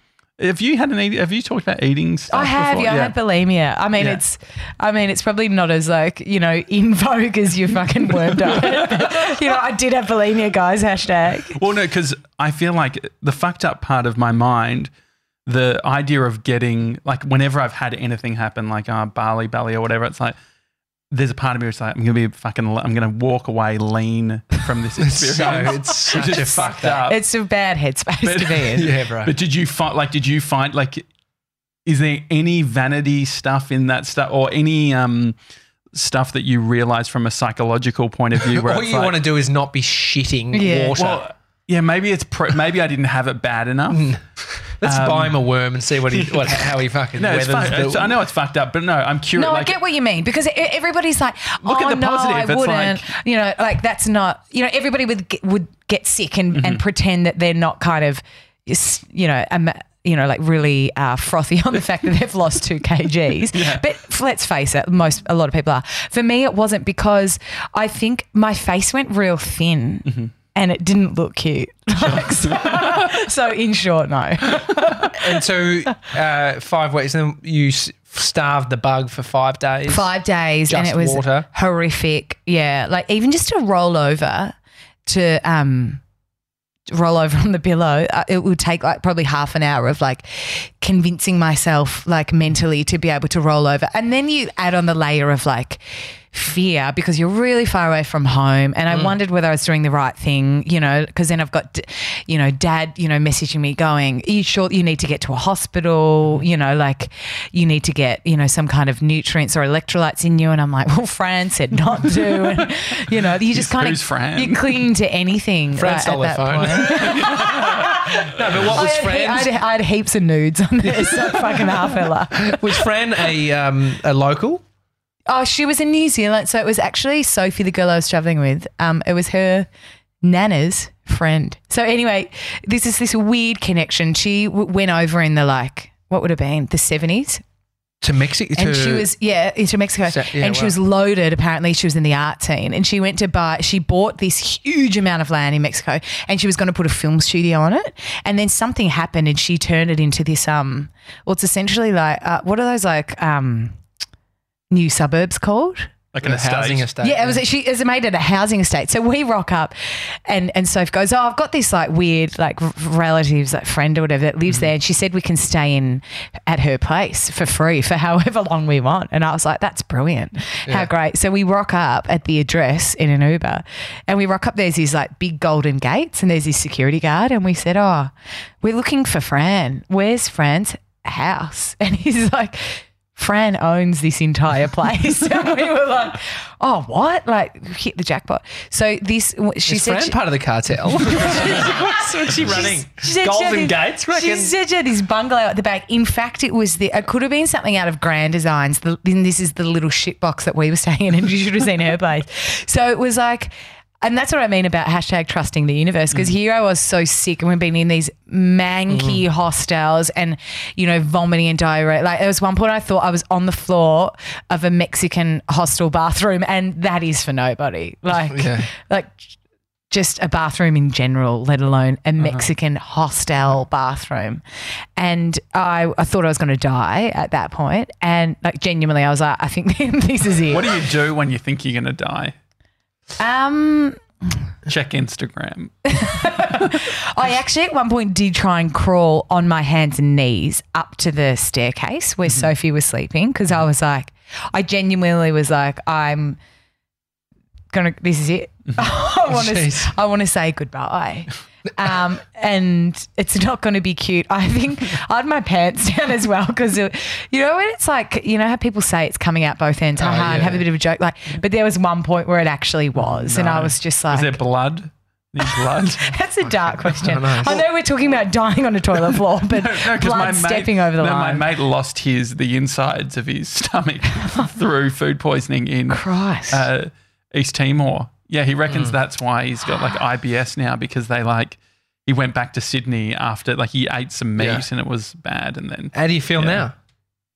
Have you had an eat? Have you talked about eating stuff? I have, before? yeah, I had bulimia. I mean, Yeah. it's, I mean, it's probably not as like you know in vogue as your fucking worm diet. But, you know, I did have bulimia, guys. Hashtag. Well, no, because I feel like the fucked up part of my mind, the idea of getting like whenever I've had anything happen, like uh, Bali, Bali, or whatever, it's like there's a part of me that's like I'm gonna be fucking, I'm gonna walk away lean from this experience. So it's which such a fucked fucked up. up. It's a bad headspace to be in. yeah, bro. But did you find like did you find like is there any vanity stuff in that stuff or any um stuff that you realize from a psychological point of view where All you like, want to do is not be shitting Yeah. water. well, yeah, maybe it's pre- maybe I didn't have it bad enough. Let's um, buy him a worm and see what he what how he fucking No, it's weathers fuck- the- it's- I know it's fucked up, but no, I'm curious. No, like, I get what you mean because everybody's like, Look "Oh at the no, positive. I It's wouldn't." like- you know, like that's not. You know, everybody would get, would get sick and, Mm-hmm. and pretend that they're not kind of, you know, um, you know, like really uh, frothy on the fact that they've lost two kgs. But let's face it, most a lot of people are. For me, it wasn't because I think my face went real thin. Mm-hmm. And it didn't look cute. Like, so, so in short, no. and so uh, five weeks, and then you s- starved the bug for five days. five days and it was water? horrific yeah like even just to roll over to um roll over on the pillow uh, it would take like probably half an hour of like convincing myself like mentally to be able to roll over. And then you add on the layer of like fear because you're really far away from home. And i mm. wondered whether i was doing the right thing you know because then i've got you know dad you know messaging me going are you sure you need to get to a hospital? You know like you need to get you know some kind of nutrients or electrolytes in you. And i'm like well fran said not to. And, you know you just kind of you cling to anything Fran like, stole at her that phone. point. no, but what was he- I, had, I had heaps of nudes on so fucking half fella Was Fran a um, a local? Oh, she was in New Zealand. So it was actually Sophie, the girl I was traveling with. Um, it was her nana's friend. So anyway, this is this weird connection. She w- went over in the like, what would have been the seventies, To Mexico. and she was yeah into Mexico, yeah, and she was loaded. Apparently, she was in the art scene, and she went to buy. She bought this huge amount of land in Mexico, and she was going to put a film studio on it. And then something happened, and she turned it into this um. Well, it's essentially like uh, what are those like um, new suburbs called? Like an a housing estate. estate. Yeah, it was. She it was made at a housing estate. So we rock up, and and Soph goes, "Oh, I've got this like weird like r- relatives, like friend or whatever that lives mm-hmm. there." And she said we can stay in at her place for free for however long we want. And I was like, "That's brilliant! How great!" So we rock up at the address in an Uber, and we rock up. There's these like big golden gates, and there's this security guard, and we said, "Oh, we're looking for Fran. Where's Fran's house?" And he's like. Fran owns this entire place. and we were like, oh, what? Like, hit the jackpot. So this, she Is said. Fran she- part of the cartel? What's she running? she said she Golden had Gates, reckon? She said she had this bungalow at the back. In fact, it was the. It could have been something out of Grand Designs. The, then this is the little shit box that we were staying in, and you should have seen her place. So it was like. And that's what I mean about hashtag trusting the universe. Because mm. here I was so sick, and we've been in these manky mm. hostels, and you know, vomiting and diarrhea. Like there was one point I thought I was on the floor of a Mexican hostel bathroom, and that is for nobody. Like, Yeah. like just a bathroom in general, let alone a uh-huh. Mexican hostel bathroom. And I, I thought I was going to die at that point. And like genuinely, I was like, I think this is it. What do you do when you think you're going to die? Um, Check Instagram. I actually at one point did try and crawl on my hands and knees up to the staircase where Sophie was sleeping because I was like, I genuinely was like, I'm gonna. This is it. I want to. Jeez. I want to say goodbye. Um, and it's not going to be cute. I think I had my pants down as well because you know when it's like you know how people say it's coming out both ends, haha, and yeah. have a bit of a joke. Like, but there was one point where it actually was, and I was just like, Is there blood? Any blood? that's a dark question. know. I know we're talking about dying on a toilet floor, but No, 'cause blood stepping over the no, line. my mate lost his the insides of his stomach through food poisoning in Christ. uh, East Timor. Yeah, he reckons that's why he's got like IBS now because they like he went back to Sydney after like he ate some meat Yeah. and it was bad and then How do you feel Yeah. now?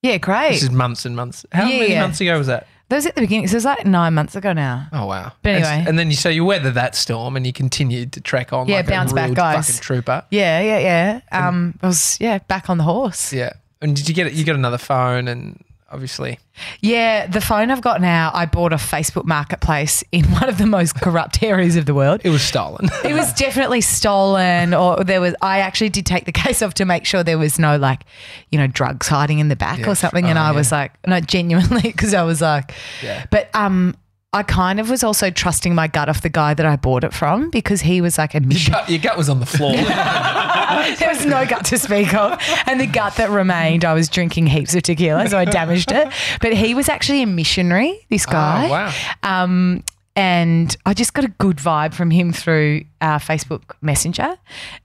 yeah, great. This is months and months. How Yeah, many yeah. months ago was that? That was at the beginning. So it was like nine months ago now. Oh wow! But And- anyway. and, then you so you weathered that storm and you continued to track on. Yeah, like bounce a back, real guys. Fucking trooper. Yeah, yeah, yeah. Um, I was yeah back on the horse. Yeah. And did you get it? You got another phone and obviously. Yeah, the phone I've got now, I bought off Facebook Marketplace in one of the most corrupt areas of the world. It was stolen. It was definitely stolen, or there was. I actually did take the case off to make sure there was no like, you know, drugs hiding in the back Yeah. or something. And Oh, I was like, no, genuinely, because I was like, Yeah. But um, I kind of was also trusting my gut off the guy that I bought it from because he was like a your, gut, your gut was on the floor. there was no gut to speak of. And the gut that remained, I was drinking heaps of tequila, so I damaged it. But he was actually a missionary, this guy. Oh, wow. Um, and I just got a good vibe from him through uh, Facebook Messenger.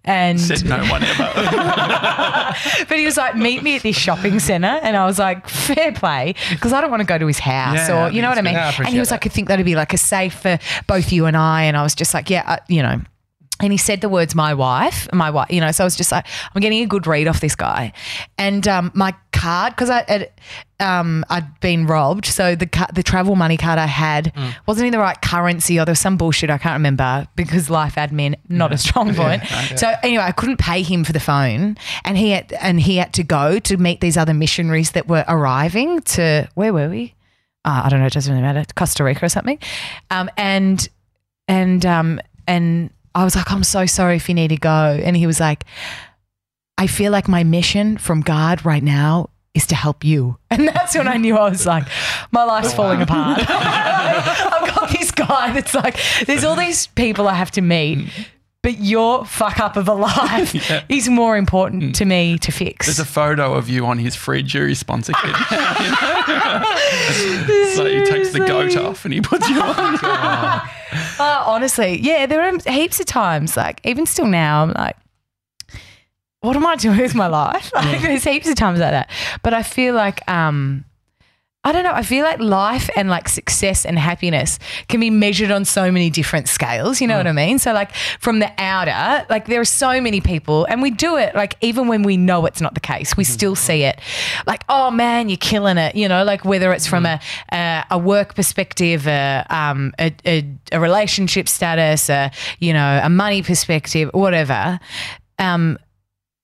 And Said no one ever. but he was like, meet me at this shopping centre. And I was like, fair play, because I don't want to go to his house Yeah, or, you know what I mean? I and he was like, that. I think that'd be like a safe for both you and I. And I was just like, yeah, uh, you know. And he said the words, my wife, my wife, you know, so I was just like, I'm getting a good read off this guy. And um, my card, because I had, um, I'd been robbed. So the ca- the travel money card I had Mm. wasn't in the right currency or there was some bullshit I can't remember because life admin, not a strong point. So anyway, I couldn't pay him for the phone and he had, and he had to go to meet these other missionaries that were arriving to, where were we? Uh, I don't know, it doesn't really matter, Costa Rica or something. Um, and, and, um, and I was like, I'm so sorry if you need to go. And he was like, I feel like my mission from God right now is to help you. And that's when I knew I was like, my life's falling apart. I've got this guy that's like, there's all these people I have to meet, but your fuck up of a life is more important to me to fix. There's a photo of you on his fridge. You're his sponsor kid. so he takes the goat off and he puts you on. Oh, honestly, yeah, there are heaps of times, like even still now, I'm like, what am I doing with my life? Like, there's heaps of times like that. But I feel like, um, I don't know. I feel like life and like success and happiness can be measured on so many different scales. You know what I mean? So, like, from the outer, like, there are so many people, and we do it, like, even when we know it's not the case, we still see it. Like, oh man, you're killing it. You know, like, whether it's from a, a, a work perspective, a, um, a, a, a relationship status, a, you know, a money perspective, whatever. Um,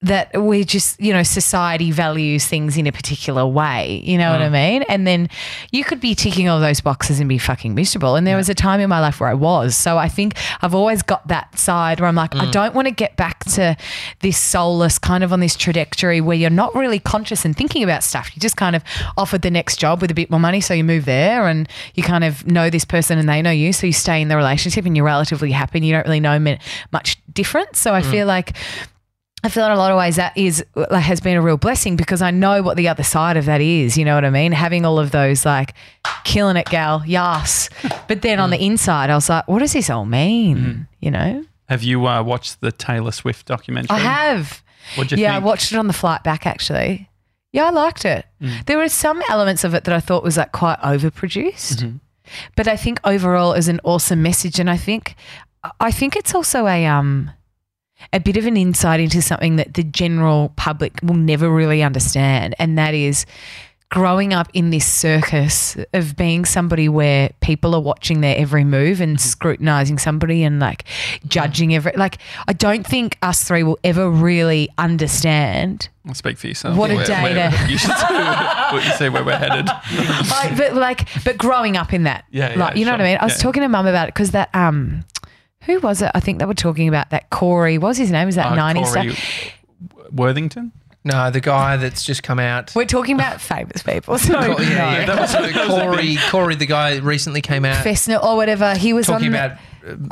that we just, you know, society values things in a particular way. You know what I mm. mean? And then you could be ticking all those boxes and be fucking miserable. And there was a time in my life where I was. So I think I've always got that side where I'm like, I mm. don't want to get back to this soulless kind of on this trajectory where you're not really conscious and thinking about stuff. You just kind of offered the next job with a bit more money. So you move there and you kind of know this person and they know you. So you stay in the relationship and you're relatively happy and you don't really know much difference. So I mm. feel like I feel in a lot of ways that is like has been a real blessing because I know what the other side of that is. You know what I mean? Having all of those like killing it, gal, yes. But then on the inside, I was like, what does this all mean? You know, Have you uh, watched the Taylor Swift documentary? I have. What'd you yeah, I watched it on the flight back actually. Yeah, I liked it. There were some elements of it that I thought was like quite overproduced. But I think overall is an awesome message and I think I think it's also a um a bit of an insight into something that the general public will never really understand and that is growing up in this circus of being somebody where people are watching their every move and scrutinizing somebody and like judging every like I don't think us three will ever really understand I'll speak for yourself. What a Where- day where- to- You should see, what you say where we're headed. like, but like, but growing up in that, Yeah, like, yeah, you know what I mean. I was Yeah. talking to mum about it because that um, who was it? I think they were talking about that Corey. What was his name? Is that Uh, ninety Corey stuff? Worthington? no, the guy that's just come out. We're talking about famous people. So Cor- no. yeah, yeah. That was uh, Corey. Corey, the guy that recently came out Fessner or whatever. He was talking on about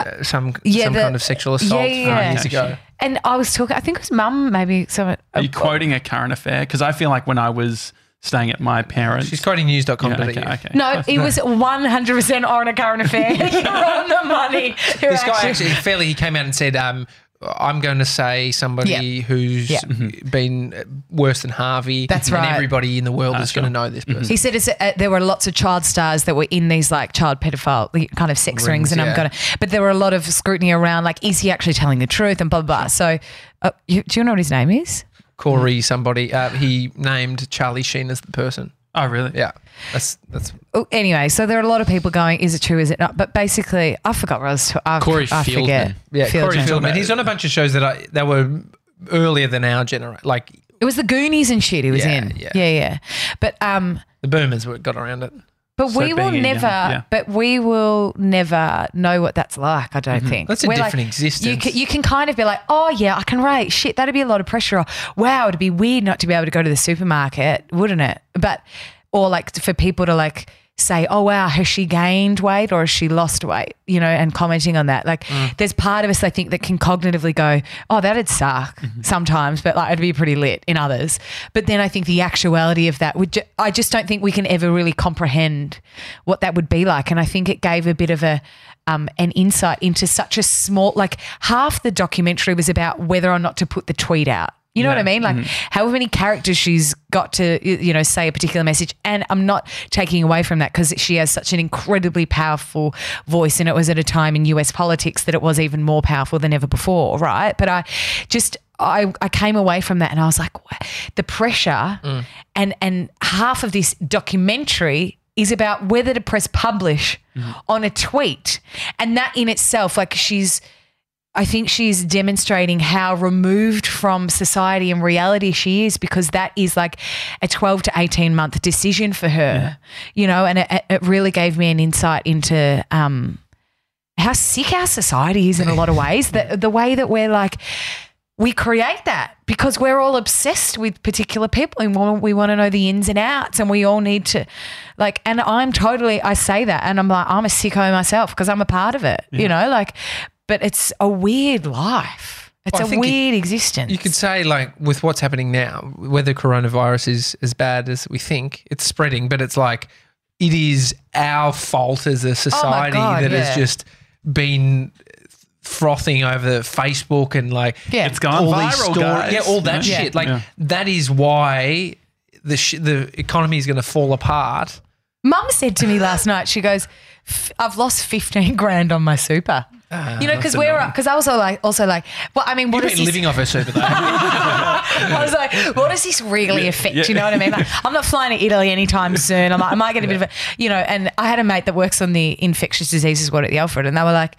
uh, some Yeah, some the- kind of sexual assault yeah, yeah, yeah. years ago. And I was talking. I think it was mum. Maybe someone. Are you quoting a current affair? Because I feel like when I was staying at my parents. She's quoting news.com. yeah, okay, okay. No, it was one hundred percent on a current affair. You're on the money. You're This guy actually, fairly, he came out and said, um, I'm going to say somebody Yeah. who's Yeah. been uh, worse than Harvey. That's right. Everybody in the world is sure. going to know this person. He said it's, uh, there were lots of child stars that were in these like child pedophile kind of sex rings, Rings, and I'm gonna. But there were a lot of scrutiny around like, is he actually telling the truth and blah blah. blah. So, uh, you, do you know what his name is? Corey, somebody, uh, he named Charlie Sheen as the person. Oh, really? Yeah, that's that's Oh, anyway, so there are a lot of people going, is it true, is it not? But basically, I forgot what I was I, Corey I forget. Fieldman. yeah. Corey Fieldman. He's on a bunch of shows that I that were earlier than our generation, like It was the Goonies and shit he was Yeah, in. yeah. yeah, yeah. But um, the Boomers were- got around it. But So we will a young- never. yeah. But we will never know what that's like. I don't think Mm-hmm. That's a We're different like, existence. You can, you can kind of be like, oh yeah, I can rate. Shit, that'd be a lot of pressure. Or, wow, it'd be weird not to be able to go to the supermarket, wouldn't it? But or like for people to like say, oh wow, has she gained weight or has she lost weight? You know, and commenting on that. Like, Mm. there's part of us I think that can cognitively go, oh, that'd suck Mm-hmm. sometimes, but like it'd be pretty lit in others. But then I think the actuality of that would, ju- I just don't think we can ever really comprehend what that would be like. And I think it gave a bit of a um, an insight into such a small, like half the documentary was about whether or not to put the tweet out. You know what I mean? Like mm-hmm. however many characters she's got to, you know, say a particular message. And I'm not taking away from that because she has such an incredibly powerful voice. And it was at a time in US politics that it was even more powerful than ever before, right? But I just, I, I came away from that and I was like, "Wha- the pressure mm. and, and half of this documentary is about whether to press publish mm-hmm. on a tweet. And that in itself, like she's, I think she's demonstrating how removed from society and reality she is because that is like a 12 to 18 month decision for her, you know, and it, it really gave me an insight into um, how sick our society is in a lot of ways. The, the way that we're like, we create that because we're all obsessed with particular people and we want- we want to know the ins and outs and we all need to like and I'm totally I say that and I'm like I'm a sicko myself because I'm a part of it you know like but it's a weird life it's Well, I a think it- weird existence You could say, like, with what's happening now, whether coronavirus is as bad as we think, it's spreading, but it's like it is our fault as a oh society God, that has just been frothing over Facebook and like Yeah. It's gone all viral, these stories, guys. yeah, all that Yeah. shit. Like Yeah. that is why the sh- the economy is going to fall apart. Mum said to me last night, she goes, "F- "I've lost fifteen grand on my super." You know, because we're because I was also like, also like, well, I mean, what You've is been living off her super though. I was like, what does this really affect? You know what I mean? Like, I'm not flying to Italy anytime soon. I'm like, I might get a bit of a, you know, and I had a mate that works on the infectious diseases ward at the Alfred, and they were like, uh,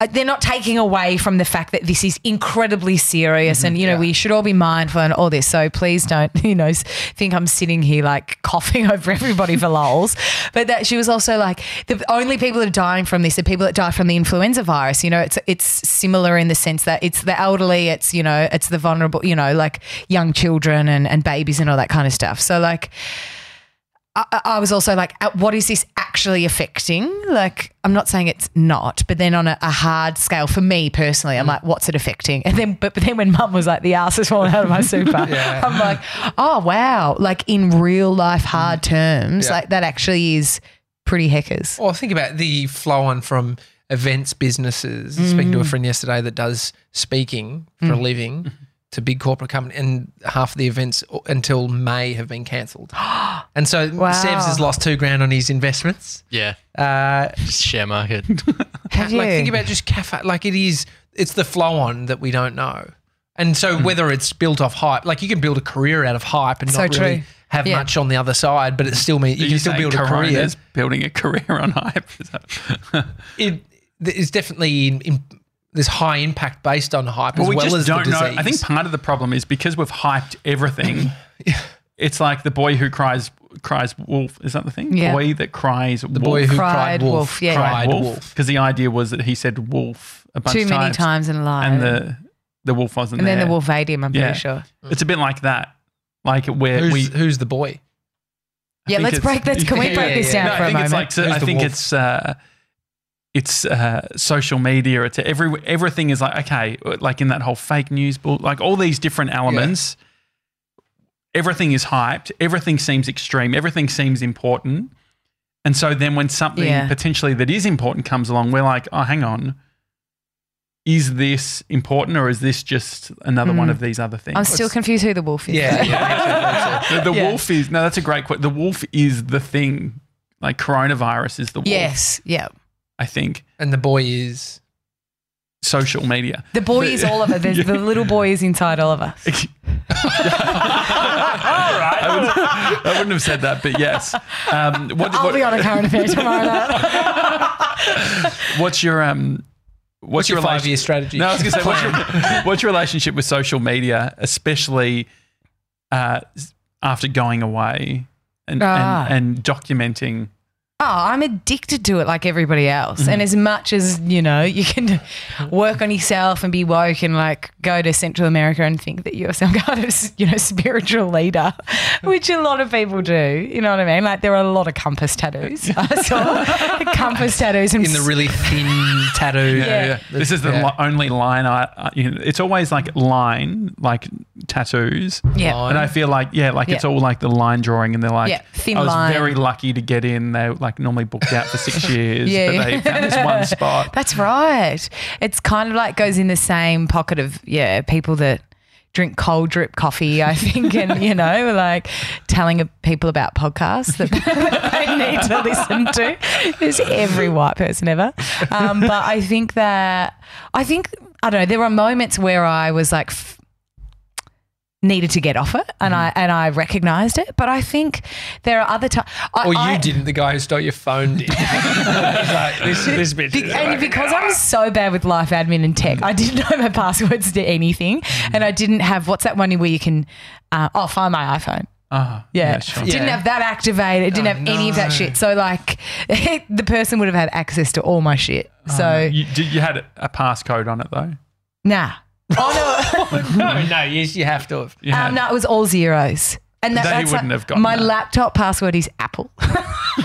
Uh, they're not taking away from the fact that this is incredibly serious mm-hmm. and you know yeah. we should all be mindful and all this. So please don't you know think i'm sitting here like coughing over everybody for lols. But that she was also like the only people that are dying from this are people that die from the influenza virus. You know it's it's similar in the sense that it's the elderly it's you know it's the vulnerable you know like young children and, and babies and all that kind of stuff. So like I, I was also like, uh, what is this actually affecting? Like, I'm not saying it's not, but then on a, a hard scale for me personally, I'm like, what's it affecting? And then, but, but then when mum was like, the ass is falling out of my super, I'm like, oh, wow. Like in real life, hard terms, Yeah. like that actually is pretty heckers. Well, think about the flow on from events businesses. Speaking Mm. to a friend yesterday that does speaking for a living to big corporate company, and half of the events until May have been cancelled. and so Wow. Sebs has lost two grand on his investments. Yeah. Uh, share market. Have like think about just cafe. Like it is, it's the flow on that we don't know. And so whether it's built off hype, like you can build a career out of hype and So not really true. have Yeah. much on the other side, but it still means you Are can still build a career. Corona's building a career on hype. Is that- it is definitely in, in, there's high impact based on hype well, as we well just as the don't disease. know. I think part of the problem is because we've hyped everything. It's like the boy who cries cries wolf. Is that the thing? Yeah. Boy that cries the boy who cried, Cried wolf, wolf, yeah. cried wolf. wolf. Because the idea was that he said wolf a bunch Too of many times, times in life. and the the wolf wasn't and then the wolf ate him, I'm Yeah. pretty sure. It's a bit like that. Like where Who's, we who's the boy? I Yeah, let's it's- break this. Can we break yeah, this yeah. down No, for I a think moment? it's like so, I think wolf? it's uh, it's uh, social media. It's every everything is like okay, like in that whole fake news, bull, like all these different elements. Everything is hyped. Everything seems extreme. Everything seems important. And so then when something Yeah. potentially that is important comes along, we're like, oh, hang on. Is this important or is this just another one of these other things? I'm still confused who the wolf is. Yeah, yeah. the, the Yeah. wolf is no, that's a great question. The wolf is the thing. Like coronavirus is the wolf. Yes. Yeah. I think. and the boy is social media. The boy is all of us. There's The little boy is inside all of us. I, would, I wouldn't have said that, but yes. Um, what, I'll what- be on a current affair tomorrow night. what's your um, what's, your relation- five-year strategy? No, I was going to say, what's your, what's your relationship with social media, especially uh, after going away and, Ah. and, and documenting? Oh, I'm addicted to it like everybody else. Mm-hmm. And as much as, you know, you can work on yourself and be woke and like go to Central America and think that you're some kind of, you know, spiritual leader, which a lot of people do. You know what I mean? Like there are a lot of compass tattoos. I saw compass tattoos and in the really thin tattoo. Yeah. This is the Yeah. only line I, I you know, it's always like line, like tattoos. yeah. And I feel like, yeah, like it's all like the line drawing, and they're like, Yeah, thin I was line. very lucky to get in. They like normally booked out for six years, Yeah, but yeah. they found this one spot. That's right. It's kind of like goes in the same pocket of yeah, people that drink cold drip coffee, I think, and you know, like telling people about podcasts that they need to listen to. There's every white person ever. Um, but I think that I think I don't know. There were moments where I was like. Needed to get off it and I and I recognized it but I think there are other times Or you didn't. The guy who stole your phone did. Like, this, this bitch. Be- is and like- because I'm so bad with life admin and tech, I didn't know my passwords to anything, and I didn't have what's that one where you can, uh, oh, find my iPhone. Ah, Yeah, sure. didn't Yeah. have that activated. It didn't Oh, have any of that shit. So like, the person would have had access to all my shit. So You, did, you had a passcode on it though. nah. Oh no, no, no, yes, you have to have. You no, had- um, no, it was all zeros. And that, They that's wouldn't like- have gotten my that. laptop password is Apple.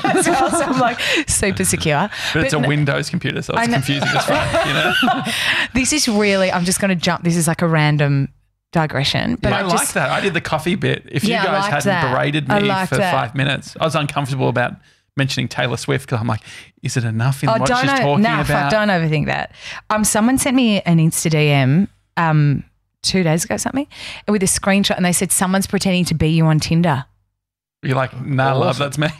As well, so I'm like super secure. But it's a no- Windows computer, so I it's know. confusing as fuck. You know, This is really. I'm just going to jump. This is like a random digression, but I I like just, that. I did the coffee bit. If Yeah, I you guys liked hadn't that. berated I me liked for that. five minutes, I was uncomfortable about mentioning Taylor Swift because I'm like, is it enough in Oh, what don't she's o- talking nah, about? fuck, don't overthink that. Um, someone sent me an Insta DM um two days ago, something, with a screenshot, and they said someone's pretending to be you on Tinder. You're like, nah, love, that's me.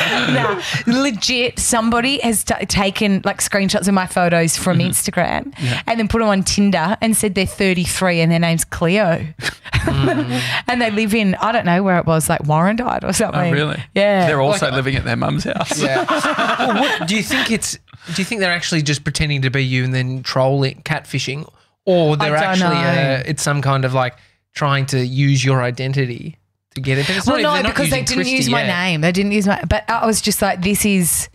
nah, legit. Somebody has t- taken like screenshots of my photos from Mm-hmm. Instagram and then put them on Tinder and said they're 33 and their name's Cleo, and they live in I don't know where it was, like Warrandyte or something. oh, really? Yeah. They're also Like- living at their mum's house. Yeah. well, what, do you think it's? Do you think they're actually just pretending to be you and then trolling, catfishing, or they're actually know. uh, it's some kind of like trying to use your identity to get it? But it's Well, not, no, not because they didn't Kristie use my yet. name. They didn't use my. But I was just like, this is.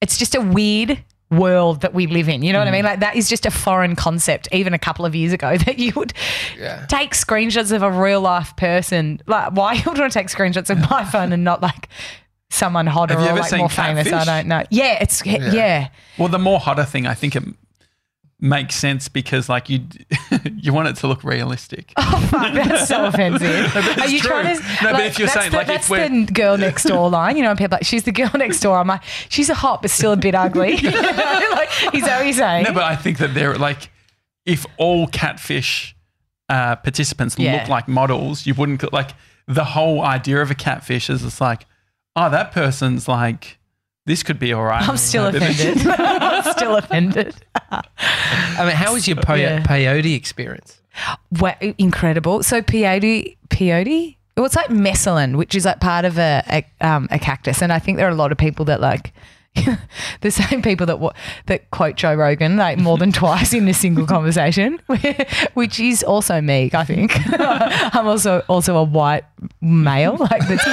It's just a weird world that we live in. You know what I Mm. mean? Like that is just a foreign concept. Even a couple of years ago, that you would Yeah. take screenshots of a real life person. Like, why you would want to take screenshots of my phone and not like someone hotter or like seen more famous? I don't know. Yeah, it's yeah. Well, the more hotter thing, I think it makes sense because like you you want it to look realistic. Oh, fuck, that's so offensive. but Are you true. trying to? No, but if you're saying, the, like, if that's we're- the girl next door line, you know, people like she's the girl next door. I'm like, she's a hot, but still a bit ugly. You know, like, is that what you're saying? No, but I think that they're like, if all catfish uh, participants Yeah. look like models, you wouldn't like the whole idea of a catfish is it's like, oh, that person's like, this could be all right. I'm still offended. I'm still offended. I mean, how was your pe- Yeah. peyote experience? Wow, incredible. So peyote, peyote. Well, it's like mescaline, which is like part of a a, um, a cactus, and I think there are a lot of people that like. the same people that that quote Joe Rogan like more than twice in a single conversation, which is also me. I think I'm also also a white male, like that's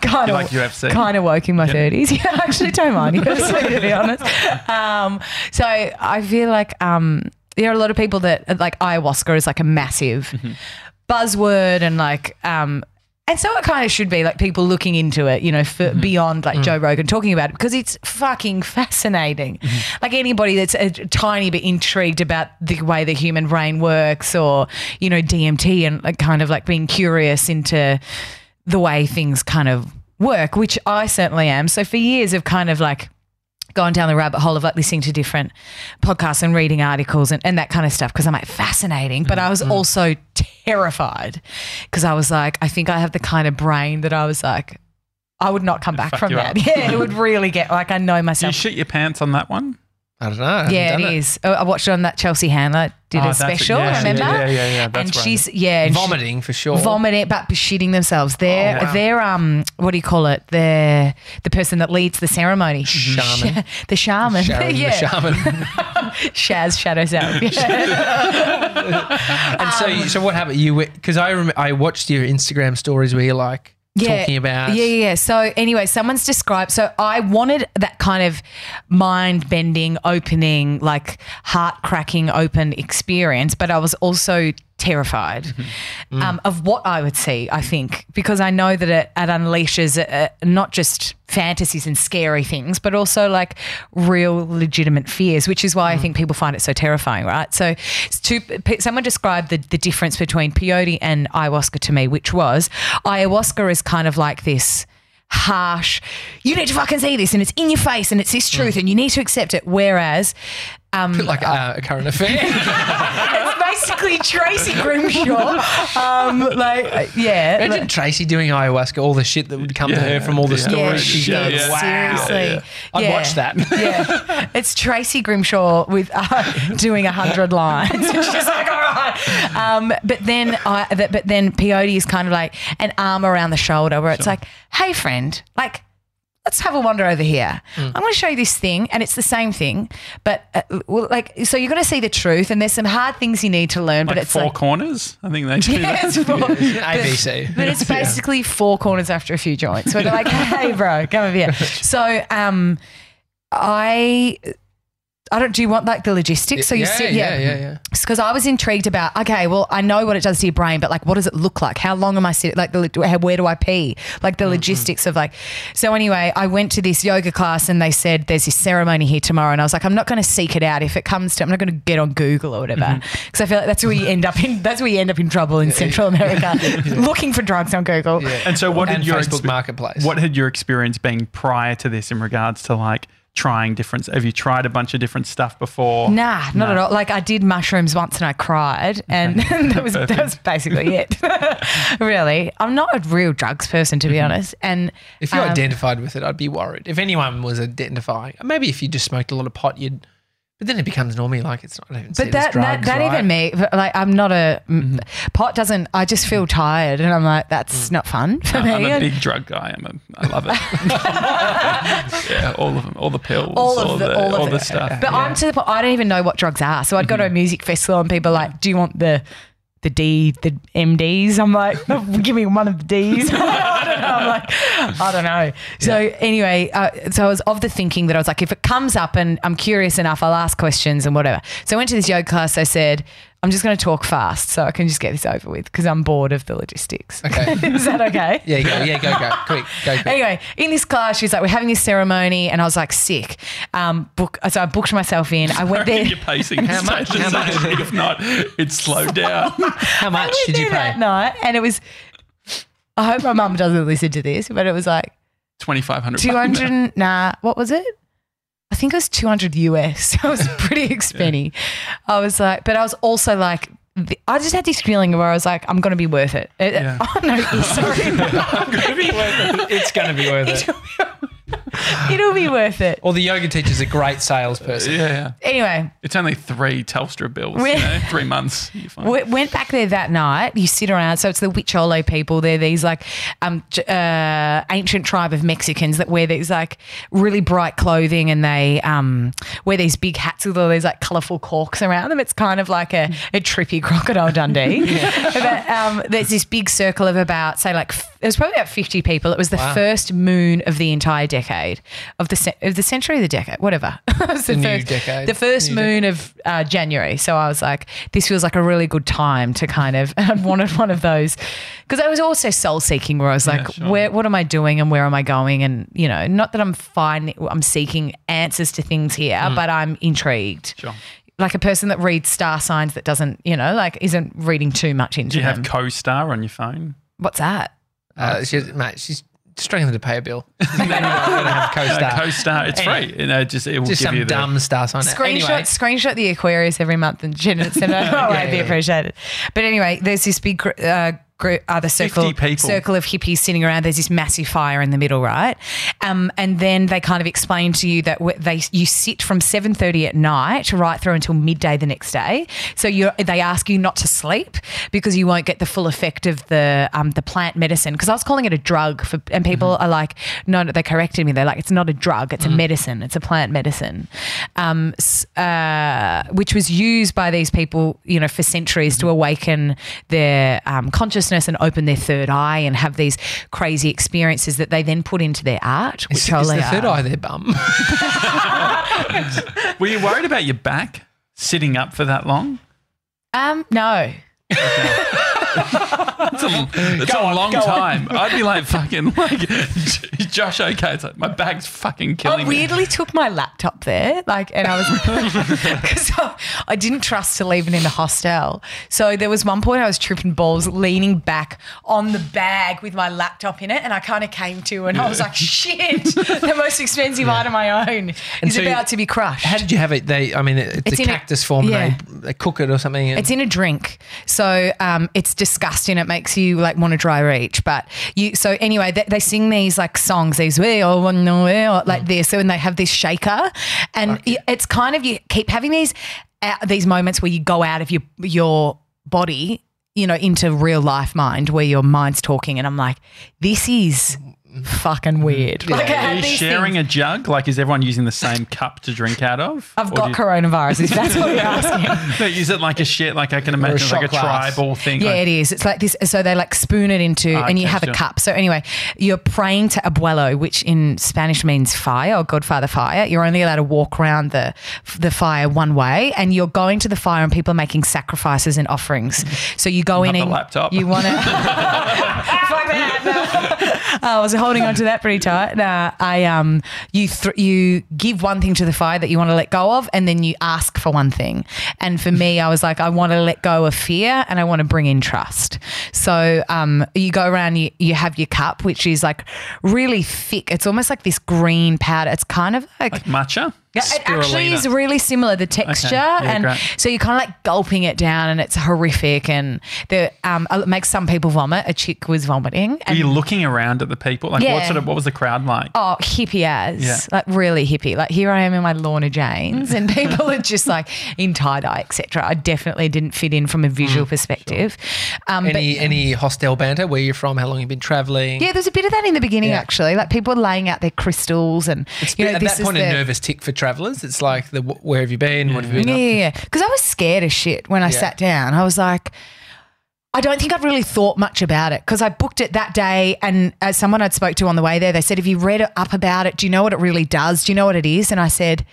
kind of like UFC. kind of woke in my thirties. Yeah, I actually don't mind UFC to be honest. Um, so I feel like um, there are a lot of people that like ayahuasca is like a massive Mm-hmm. buzzword and like um. And so it kind of should be like people looking into it, you know, for Mm-hmm. beyond like Joe Rogan talking about it because it's fucking fascinating. Mm-hmm. Like anybody that's a tiny bit intrigued about the way the human brain works or, you know, DMT and like kind of like being curious into the way things kind of work, which I certainly am. So for years of kind of like gone down the rabbit hole of like listening to different podcasts and reading articles and, and that kind of stuff because I'm like fascinating. But I was mm-hmm. also terrified because I was like, I think I have the kind of brain that I was like, I would not come back from that. up. Yeah, it would really get like I know Do you myself. shit your pants on that one? I don't know. I Yeah, it is. Oh, I watched it on that Chelsea Handler did Oh, a special. Yeah, remember? yeah, yeah, yeah, and right. she's yeah, Vomiting for sure. vomiting, but shitting themselves. They're Oh, wow. they're um what do you call it? They're the person that leads the ceremony. Shaman. the shaman. Sharon yeah. the shaman. Shaz shadow self. Yeah. and so, you- so what happened? You because I rem- I watched your Instagram stories where you're like talking about Yeah, yeah, yeah. So anyway, someone's described. So I wanted that kind of mind bending, opening, like heart cracking, open experience, but I was also terrified Mm-hmm. um, of what I would see. I think because I know that it, it unleashes uh, not just fantasies and scary things, but also like real legitimate fears, which is why I think people find it so terrifying, right? So, p- someone described the, the difference between peyote and ayahuasca to me, which was ayahuasca is kind of like this harsh, you need to fucking see this and it's in your face and it's this truth and you need to accept it. Whereas, um, like uh, a current affair. it's basically Tracy Grimshaw. Um, like, uh, yeah. Imagine Tracy doing ayahuasca, all the shit that would come to her from all the yeah. stories Yeah, she's yeah, yeah. Wow. seriously. Yeah, I'd watch that. yeah, it's Tracy Grimshaw with uh, doing a hundred lines. And she's like, all right. Um, but then, I, but, but then peyote is kind of like an arm around the shoulder, where it's like, hey, friend, like. Let's have a wander over here. Mm. I'm going to show you this thing, and it's the same thing, but uh, well, like, so you're going to see the truth, and there's some hard things you need to learn, but it's four like, corners. I think they do Yeah, that. it's four- ABC. but it's basically four corners after a few joints. Where they're like, "Hey, bro, come over here." So, um, I, I don't. Do you want like the logistics? So you yeah, sit, yeah, yeah, yeah. Because I was intrigued about. Okay, well, I know what it does to your brain, but like, what does it look like? How long am I sitting? Like, the where do I pee? Like Mm-hmm. the logistics of like. So anyway, I went to this yoga class and they said there's this ceremony here tomorrow, and I was like, I'm not going to seek it out. If it comes to, I'm not going to get on Google or whatever, Mm-hmm. because I feel like that's where you end up in. That's where you end up in trouble in Central America, looking for drugs on Google. And so, what And had your Facebook expe- Marketplace. What had your experience been prior to this in regards to like trying different? Have you tried a bunch of different stuff before? Nah, not at all. Like I did mushrooms once and I cried, and that was that was basically it. really, I'm not a real drugs person to be honest. And If you um, identified with it, I'd be worried. If anyone was identifying, maybe if you just smoked a lot of pot, you'd. But then it becomes normally like it's not. I don't even but that, drugs, that, that right? even me, like I'm not a Mm-hmm. pot doesn't. I just feel tired, and I'm like, that's not fun for me. I'm a big drug guy. I'm a, I love it. yeah, all of them, all the pills, all of the, all of the it. stuff. But I'm to the point. I don't even know what drugs are. So I'd go to a music festival and people are like, "Do you want the the D, the MDs?" I'm like, "Give me one of the Ds." I don't know. I'm like, I don't know. So anyway, uh, so I was of the thinking that I was like, if it comes up and I'm curious enough, I'll ask questions and whatever. So I went to this yoga class. I said. I'm just going to talk fast so I can just get this over with because I'm bored of the logistics. Okay. Is that okay? Yeah, go, yeah, go, go, quick, go, quick. Anyway, in this class, she's like, "We're having this ceremony," and I was like, "Sick." Um, book. So I booked myself in. I went there. Your pacing How much? stages, How much? If not, it's slowed down. How much did you went there that night, and it was. I hope my mum doesn't listen to this, but it was like Twenty five hundred. two hundred. nah, what was it? I think it was two hundred US. I was pretty expenny. I was like, but I was also like. I just had this feeling where I was like, I'm going to be worth it. It- Yeah. Oh, no, sorry. It's going to be worth it. It'll be worth it. Or the yoga teacher's a great salesperson. Yeah, yeah. Anyway, It's only three Telstra bills. You know, three months. You're fine. We went back there that night. You sit around. So it's the Huicholo people. They're these like um, uh, ancient tribe of Mexicans that wear these like really bright clothing and they um, wear these big hats with all these like colourful corks around them. It's kind of like a, a trippy crocodile Dundee. but um, there's this big circle of about, say, like, f- it was probably about 50 people. It was the Wow. first moon of the entire decade, of the, ce- of the century, of the decade, whatever. it was the, new first, decade. The first New moon of uh, January. So I was like, this feels like a really good time to kind of, I wanted one of those because I was also soul seeking where I was like, sure. where, what am I doing and where am I going? And, you know, not that I'm finding, I'm seeking answers to things here, Mm. but I'm intrigued. Sure. Like a person that reads star signs that doesn't, you know, like isn't reading too much into Do you them. have co-star on your phone? What's that? Uh, she's, mate, she's struggling to pay a bill. Then you're going to have co-star. co-star. It's Anyway. free. You know, just it will Just give some you the, dumb star sign. Screenshot, Anyway, screenshot the Aquarius every month and send it. Send it. Oh, Yeah, I'd be yeah. appreciated. But anyway, there's this big uh, group, other circle, 50 people. circle of hippies sitting around. There's this massive fire in the middle, right? Um, and then they kind of explain to you that they you sit from 7:30 at night right through until midday the next day. So you they ask you not to sleep because you won't get the full effect of the um, the plant medicine. Because I was calling it a drug, for, and people Mm-hmm. are like, no, no, they corrected me. They're like, it's not a drug, it's a Mm. medicine. It's a plant medicine, um, uh, which was used by these people, you know, for centuries Mm-hmm. to awaken their um, consciousness and open their third eye and have these crazy experiences that they then put into their art. Which Is, is totally the third eye their bum? Were you worried about your back sitting up for that long? Um, no. It's a, it's a long time. I'd be like fucking like Josh. Okay, it's like my bag's fucking killing I me. weirdly took my laptop there, like, and I was because I, I didn't trust to leave it in the hostel. So there was one point I was tripping balls, leaning back on the bag with my laptop in it, and I kind of came to, and I was like, "Shit, the most expensive item I own is so you- about to be crushed." How did you have it? They, I mean, it's, It's a in a- cactus form. yeah. And they, they cook it or something. and- It's in a drink, so um, it's disgusting. It makes you like want to dry reach. But you, so anyway, they, they sing these like songs, these we all want to like this, So, and they have this shaker, and y- it's kind of you keep having these uh, these moments where you go out of your your body, you know, into real life mind, where your mind's talking, and I'm like, this is fucking weird. Like, Are you sharing things. a jug? Like, is everyone using the same cup to drink out of? I've Or got you- coronavirus. If that's what you're asking. No, Is it like a shit? Like I can imagine, it's like a glass. tribal thing. Yeah, like, it is. It's like this. So they like spoon it into, Ah, and you okay, have a cup. So anyway, you're praying to Abuelo, which in Spanish means fire or Godfather fire. You're only allowed to walk around the the fire one way, and you're going to the fire, and people are making sacrifices and offerings. So you go in Not the and laptop. you want to. Fuck that. No. I was holding on to that pretty tight. Nah, I um, you th- you give one thing to the fire that you want to let go of, and then you ask for one thing. And for me, I was like, I want to let go of fear, and I want to bring in trust. So um, you go around, you you have your cup, which is like really thick. It's almost like this green powder. It's kind of like. Like matcha. Yeah, it actually is really similar the texture, Yeah, and great. so you're kind of like gulping it down, and it's horrific, and the um, it makes some people vomit. A chick was vomiting, Were and you looking around at the people? Like, what sort of? What was the crowd like? Oh, hippie as. Yeah. Like really hippie. Like here I am in my Lorna Janes and people are just like in tie-dye, etc. I definitely didn't fit in from a visual perspective. Um, but any any hostel banter? Where you're from? How long you've been traveling? yeah, there's a bit of that in the beginning Yeah. actually. Like people are laying out their crystals and you know, At this that point, is a nervous tick for travellers. It's like the where have you been? What have you been Yeah, yeah, yeah. Because I was scared as shit when I Yeah. sat down. I was like, I don't think I'd really thought much about it because I booked it that day. And as someone I'd spoke to on the way there, they said, Have you read up about it? Do you know what it really does? Do you know what it is? And I said,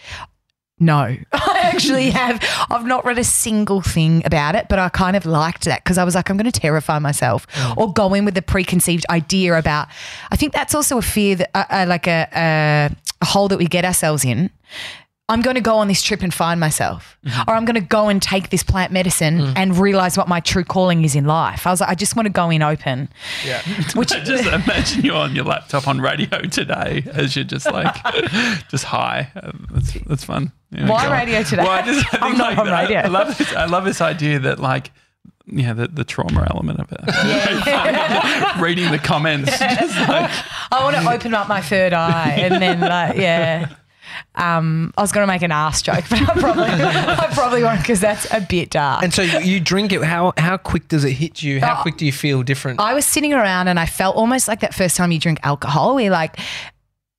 no, I actually have. I've not read a single thing about it, but I kind of liked that because I was like, I'm going to terrify myself or go in with a preconceived idea about. I think that's also a fear that, uh, uh, like a, a, hole that we get ourselves in. I'm going to go on this trip and find myself, or I'm going to go and take this plant medicine and realize what my true calling is in life. I was like, I just want to go in open. Yeah. Which just imagine you on your laptop on radio today as you're just like, just high. Um, That's, that's fun. Yeah, Why radio today? Well, I just, I I'm not like on radio. I love this. I love this idea that like, yeah, the, the trauma element of it. Yeah. Reading the comments, just like, I want to open up my third eye and then like yeah. Um, I was going to make an ass joke, but I probably I probably won't because that's a bit dark. And so you, you drink it. How how quick does it hit you? How Oh. quick do you feel different? I was sitting around and I felt almost like that first time you drink alcohol. Where like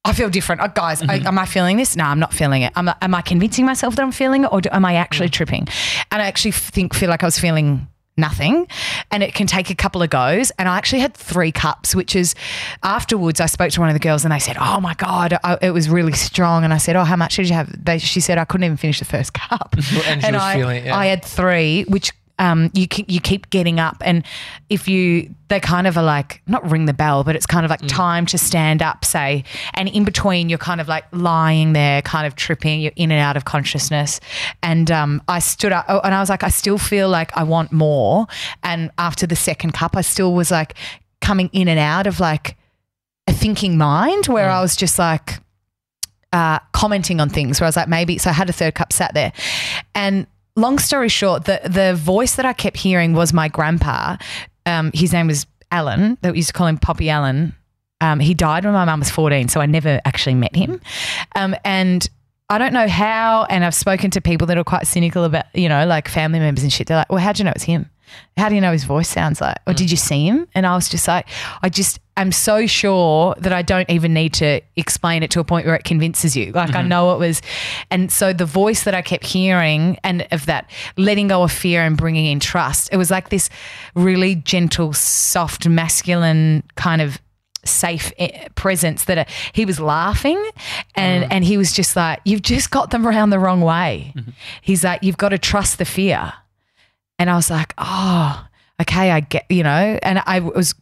I feel different, oh, guys. I, am I feeling this? No, I'm not feeling it. Am, I- am I convincing myself that I'm feeling it, or do, am I actually tripping? And I actually think feel like I was feeling nothing and it can take a couple of goes. And i actually had three cups which is afterwards i spoke to one of the girls and they said oh my god I, it was really strong. And i said oh how much did you have? They, she said i couldn't even finish the first cup. And she was I, feeling yeah. I had three which um, you you keep getting up, and if you they kind of are like not ring the bell, but it's kind of like time to stand up, say, and in between you're kind of like lying there, kind of tripping, you're in and out of consciousness, and um, I stood up, oh, and I was like, I still feel like I want more, and after the second cup, I still was like coming in and out of like a thinking mind where I was just like uh, commenting on things. Where I was like, maybe. So I had a third cup sat there. And long story short, the, the voice that I kept hearing was my grandpa um, his name was Alan. That we used to call him Poppy Allen. Um, he died when my mum was 14, so I never actually met him. Um, and I don't know how, and I've spoken to people that are quite cynical about, you know, like family members and shit. They're like, well, how do you know it's him? How do you know his voice sounds like? Or did you see him? And I was just like, I just am so sure that I don't even need to explain it to a point where it convinces you. Like I know it was. And so the voice that I kept hearing and of that letting go of fear and bringing in trust, it was like this really gentle, soft, masculine kind of safe eh, presence that uh, he was laughing and and he was just like you've just got them around the wrong way he's like you've got to trust the fear and I was like, oh, okay, I get, you know, and I was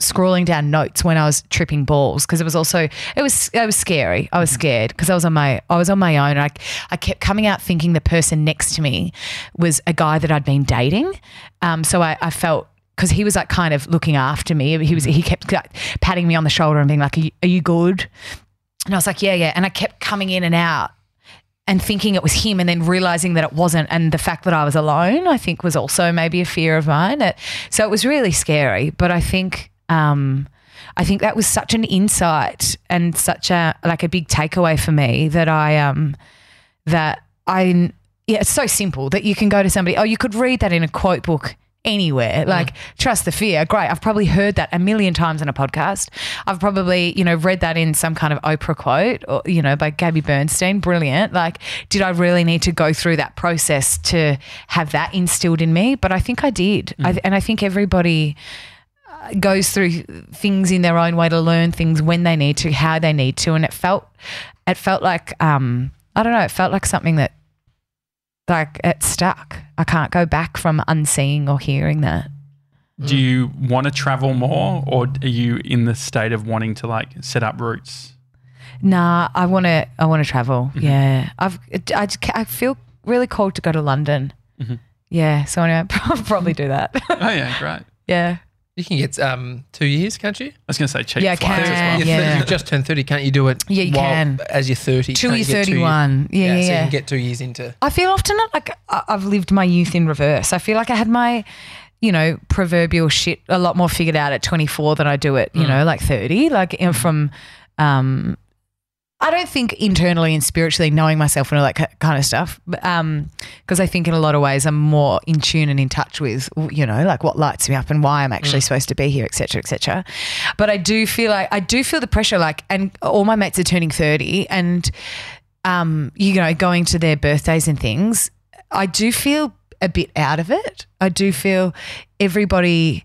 scrolling down notes when I was tripping balls because it was also it was it was scary. I was scared because I was on my I was on my own. I I kept coming out thinking the person next to me was a guy that I'd been dating. Um, so I, I felt because he was like kind of looking after me. He was he kept like, patting me on the shoulder and being like, "Are you, are you good?" And I was like, "Yeah, yeah." And I kept coming in and out and thinking it was him and then realizing that it wasn't and the fact that I was alone I think was also maybe a fear of mine it, so it was really scary but I think um, I think that was such an insight and such a like a big takeaway for me that I um that I yeah it's so simple that you can go to somebody oh you could read that in a quote book anywhere. Like trust the fear. Great. I've probably heard that a million times in a podcast. I've probably you know read that in some kind of oprah quote or you know by gabby bernstein. Brilliant. Like did i really need to go through that process to have that instilled in me? But i think i did. I, and i think everybody goes through things in their own way to learn things when they need to how they need to and it felt it felt like um i don't know it felt like something that like it stuck i can't go back from unseeing or hearing that Do you want to travel more, or are you in the state of wanting to like set up roots? Nah, I want to. I want to travel. Yeah, I've. I, I feel really called to go to London. Yeah, so anyway, I'll probably do that. Oh yeah, great. yeah, You can get um, two years, can't you? I was going to say cheap Yeah, I flights can. as well. Yeah. thir- you've just turned 30. Can't you do it Yeah, you while- can. as you're 30? Till you're you get two years- 31. Yeah, yeah, so you can get two years into. I feel often like I- I've lived my youth in reverse. I feel like I had my, you know, proverbial shit a lot more figured out at 24 than I do at, you know, like 30. Like you know, from, um, I don't think internally and spiritually knowing myself and all that kind of stuff. But, um, because I think in a lot of ways I'm more in tune and in touch with, you know, like what lights me up and why I'm actually supposed to be here, et cetera, et cetera. But I do feel like, I do feel the pressure, like, and all my mates are turning 30 and, um, you know, going to their birthdays and things, I do feel a bit out of it. I do feel everybody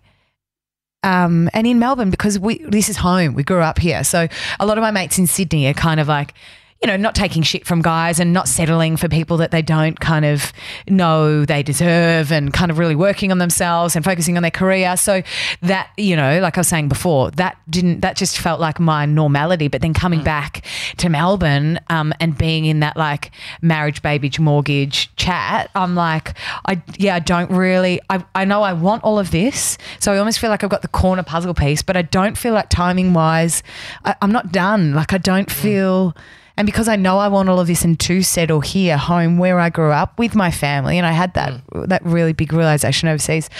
um, and in Melbourne because we this is home. We grew up here, so a lot of my mates in Sydney are kind of like, you know, not taking shit from guys and not settling for people that they don't kind of know they deserve, and kind of really working on themselves and focusing on their career. So that you know, like I was saying before, that didn't that just felt like my normality. But then coming back to Melbourne um, and being in that like marriage, baby, mortgage chat, I'm like, I yeah, I don't really. I I know I want all of this, so I almost feel like I've got the corner puzzle piece, but I don't feel like timing wise, I, I'm not done. Like I don't feel. And because I know I want all of this and to settle here, home where I grew up with my family, and I had that that really big realization overseas,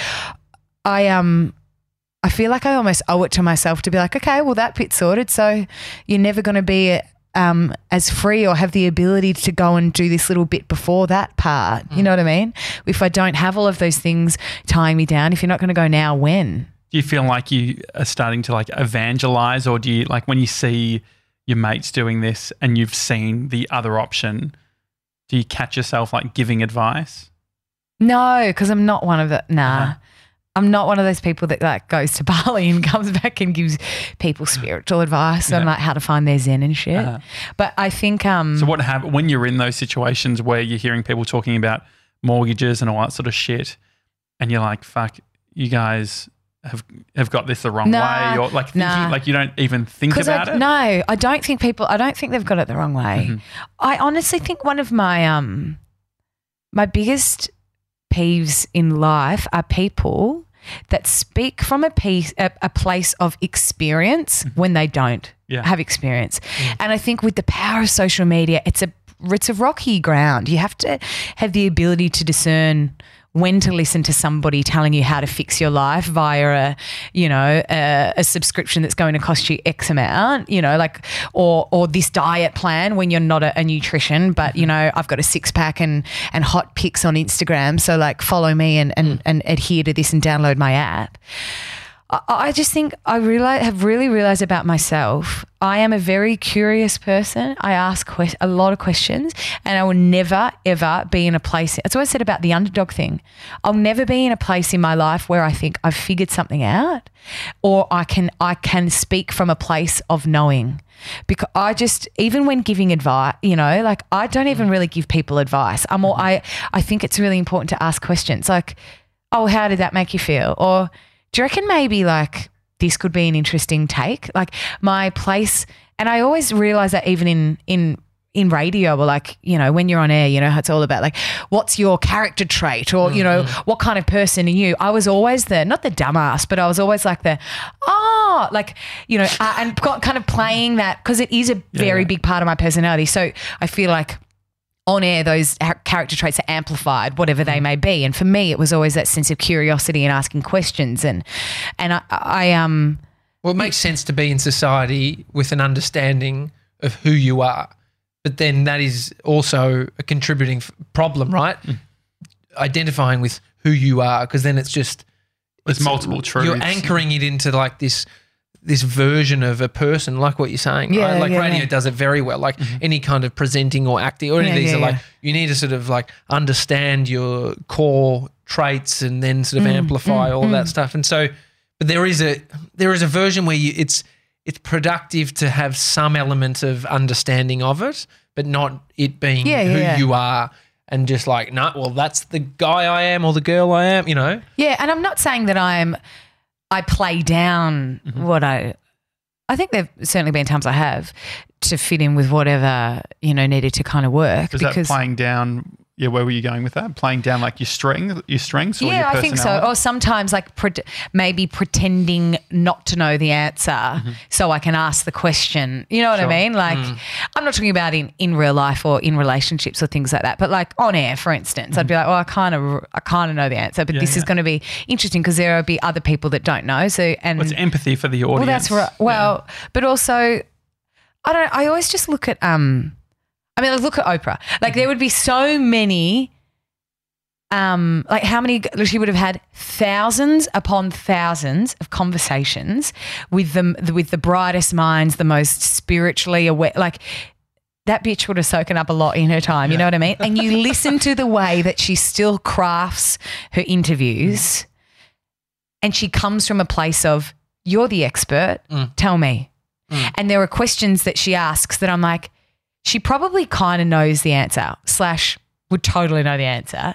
I um I feel like I almost owe it to myself to be like, okay, well that bit's sorted, so you're never going to be um, as free or have the ability to go and do this little bit before that part. You know what I mean? If I don't have all of those things tying me down, if you're not going to go now, when? Do you feel like you are starting to like evangelize, or do you like when you see your mates doing this and you've seen the other option? Do you catch yourself like giving advice? No, because I'm not one of the. Nah. Uh-huh. I'm not one of those people that like goes to Bali and comes back and gives people spiritual advice on Yeah. like how to find their zen and shit. Uh-huh. But I think um So what happen when you're in those situations where you're hearing people talking about mortgages and all that sort of shit, and you're like, "Fuck, you guys have have got this the wrong Nah, way," or like thinking, nah. like you don't even think about I, it. no, I don't think people. I don't think they've got it the wrong way. Mm-hmm. I honestly think one of my um my biggest peeves in life are people that speak from a piece a, a place of experience when they don't Mm-hmm. Yeah. have experience. And I think with the power of social media, it's a it's a rocky ground. You have to have the ability to discern when to listen to somebody telling you how to fix your life via a, you know, a, a subscription that's going to cost you X amount, you know, like, or or this diet plan when you're not a, a nutrition, but you mm-hmm. know, I've got a six pack and and hot pics on Instagram, so like follow me and and, mm. and adhere to this and download my app. I- just think I realize have really realized about myself. I am a very curious person. I ask que- a lot of questions, and I will never ever be in a place. That's what I said about the underdog thing. I'll never be in a place in my life where I think I've figured something out, or I can I can speak from a place of knowing. Because I just even when giving advice, you know, like I don't even really give people advice. I'm all I I think it's really important to ask questions like, oh, how did that make you feel? Or do you reckon maybe like this could be an interesting take? Like my place, and I always realize that even in in in radio or like you know when you're on air you know it's all about like what's your character trait or you know what kind of person are you? I was always the not the dumbass but i was always like the oh like you know uh, and got kind of playing that because it is a very big part of my personality. So i feel like on air those character traits are amplified whatever they may be. And for me it was always that sense of curiosity and asking questions. And and i, I um Well, it makes sense to be in society with an understanding of who you are, but then that is also a contributing f- problem, right? Identifying with who you are, because then it's just it's multiple truths. you're anchoring it into like this this version of a person, like what you're saying. Yeah, right? Like yeah, radio yeah. does it very well. Like mm-hmm. any kind of presenting or acting or any of these are like you need to sort of like understand your core traits and then sort of Mm, amplify mm, all of that mm. stuff. And so, but there is a there is a version where you it's it's productive to have some element of understanding of it, but not it being who you are. And just like, no, well, that's the guy I am or the girl I am, you know? Yeah, and I'm not saying that I'm I play down Mm-hmm. what I I think there've certainly been times I have to fit in with whatever, you know, needed to kind of work that because playing down? Yeah, where were you going with that? Playing down like your strength, your strengths, or your yeah, I think so. Or sometimes like pre- maybe pretending not to know the answer so I can ask the question. You know what I Mm-hmm. Sure. Mm. mean? Like I'm not talking about in, in real life or in relationships or things like that, but like on air, for instance, I'd be like, well, I kind of I kind of know the answer, but Mm-hmm. Yeah, this is going to be interesting because there will be other people that don't know. So and Well, it's empathy for the audience. well, that's right. Well, but also, I don't. I always just look at. Um, I mean, look at Oprah. Like there would be so many. Um, like how many? She would have had thousands upon thousands of conversations with them, with the brightest minds, the most spiritually aware. Like that bitch would have soaken up a lot in her time. You know what I mean? And you listen to the way that she still crafts her interviews, and she comes from a place of you're the expert. Tell me. And there are questions that she asks that I'm like, she probably kind of knows the answer, slash, would totally know the answer.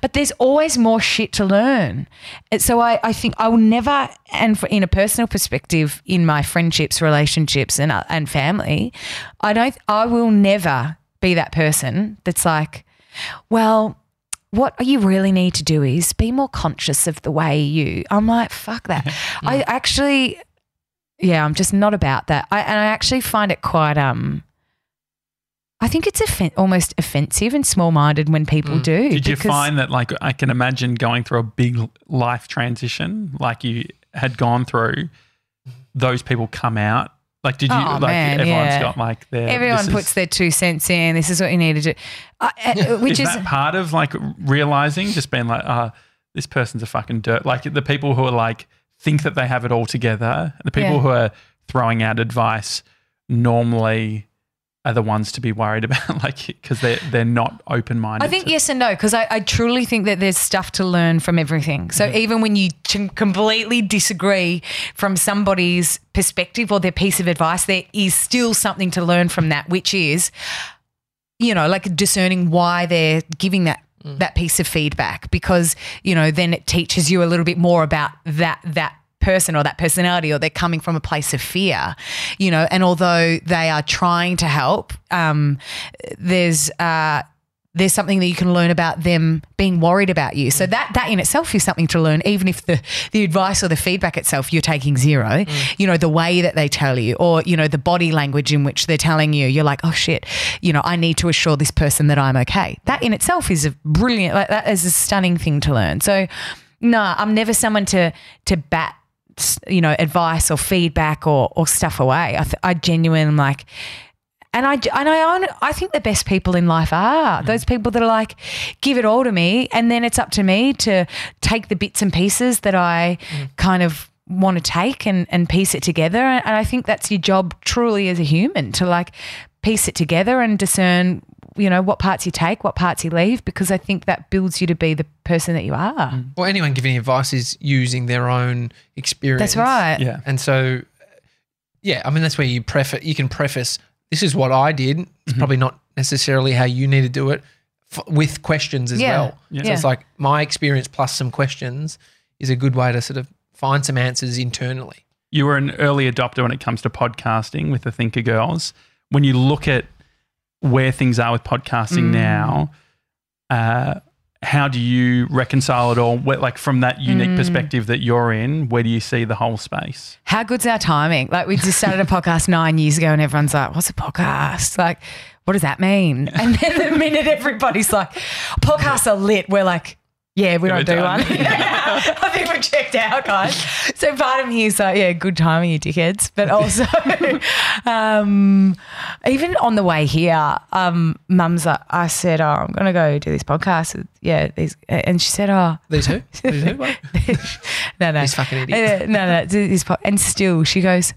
But there's always more shit to learn. And so I, I think I will never, and for, in a personal perspective, in my friendships, relationships, and, uh, and family, I don't, I will never be that person that's like, well, what you really need to do is be more conscious of the way you. I'm like, fuck that. I actually, yeah, I'm just not about that. I, and I actually find it quite, um, I think it's offen- almost offensive and small minded when people do. Did you find that, like, I can imagine going through a big life transition, like you had gone through, those people come out? Like, did you, Oh, like, man, everyone's yeah. got like their. Everyone this is- puts their two cents in. This is what you need to do, uh, uh, which is is, that part of like realizing, just being like, ah, this person's a fucking dirt. Like the people who are like, think that they have it all together, the people Yeah. who are throwing out advice normally are the ones to be worried about, like, because they're, they're not open minded. I think yes and no because I, I truly think that there's stuff to learn from everything. So mm-hmm. even when you ch- completely disagree from somebody's perspective or their piece of advice, there is still something to learn from that, which is, you know, like discerning why they're giving that mm. that piece of feedback because you know then it teaches you a little bit more about that that person or that personality or they're coming from a place of fear you know and although they are trying to help um there's uh there's something that you can learn about them being worried about you. So that that in itself is something to learn, even if the the advice or the feedback itself you're taking zero. You know, the way that they tell you, or you know, the body language in which they're telling you, you're like, oh shit, you know, I need to assure this person that I'm okay. That in itself is a brilliant, like that is a stunning thing to learn. So, no, I'm never someone to to bat you know advice or feedback or or stuff away. I, th- I genuinely like, and I and I own, I think the best people in life are mm. those people that are like, give it all to me, and then it's up to me to take the bits and pieces that I mm. kind of want to take and and piece it together. And I think that's your job truly as a human to like piece it together and discern. You know what parts you take, what parts you leave, because I think that builds you to be the person that you are. Well, anyone giving advice is using their own experience. That's right. Yeah. And so, yeah, I mean, that's where you preface, you can preface, this is what I did. It's Mm-hmm. probably not necessarily how you need to do it f- with questions as Yeah. well. Yeah. So it's like my experience plus some questions is a good way to sort of find some answers internally. you were an early adopter when it comes to podcasting with the Thinkergirls. When you look at where things are with podcasting Mm. now, uh, how do you reconcile it all? Where, like from that unique Mm. perspective that you're in, where do you see the whole space? How good's our timing? Like we just started a podcast nine years ago, and everyone's like, "What's a podcast? Like, what does that mean?" And then the minute everybody's like, "Podcasts are lit," we're like, "Yeah, we don't do done. one." I think we're checked out, guys. So part of me is like, "Yeah, good timing, you dickheads," but also, um, even on the way here, um, Mum's like, I said, "Oh, I'm gonna go do this podcast." with- Yeah, these, and she said, "Oh." These who? These who? What? no, no. These fucking idiots. Uh, no, no. it's This po- and still, she goes,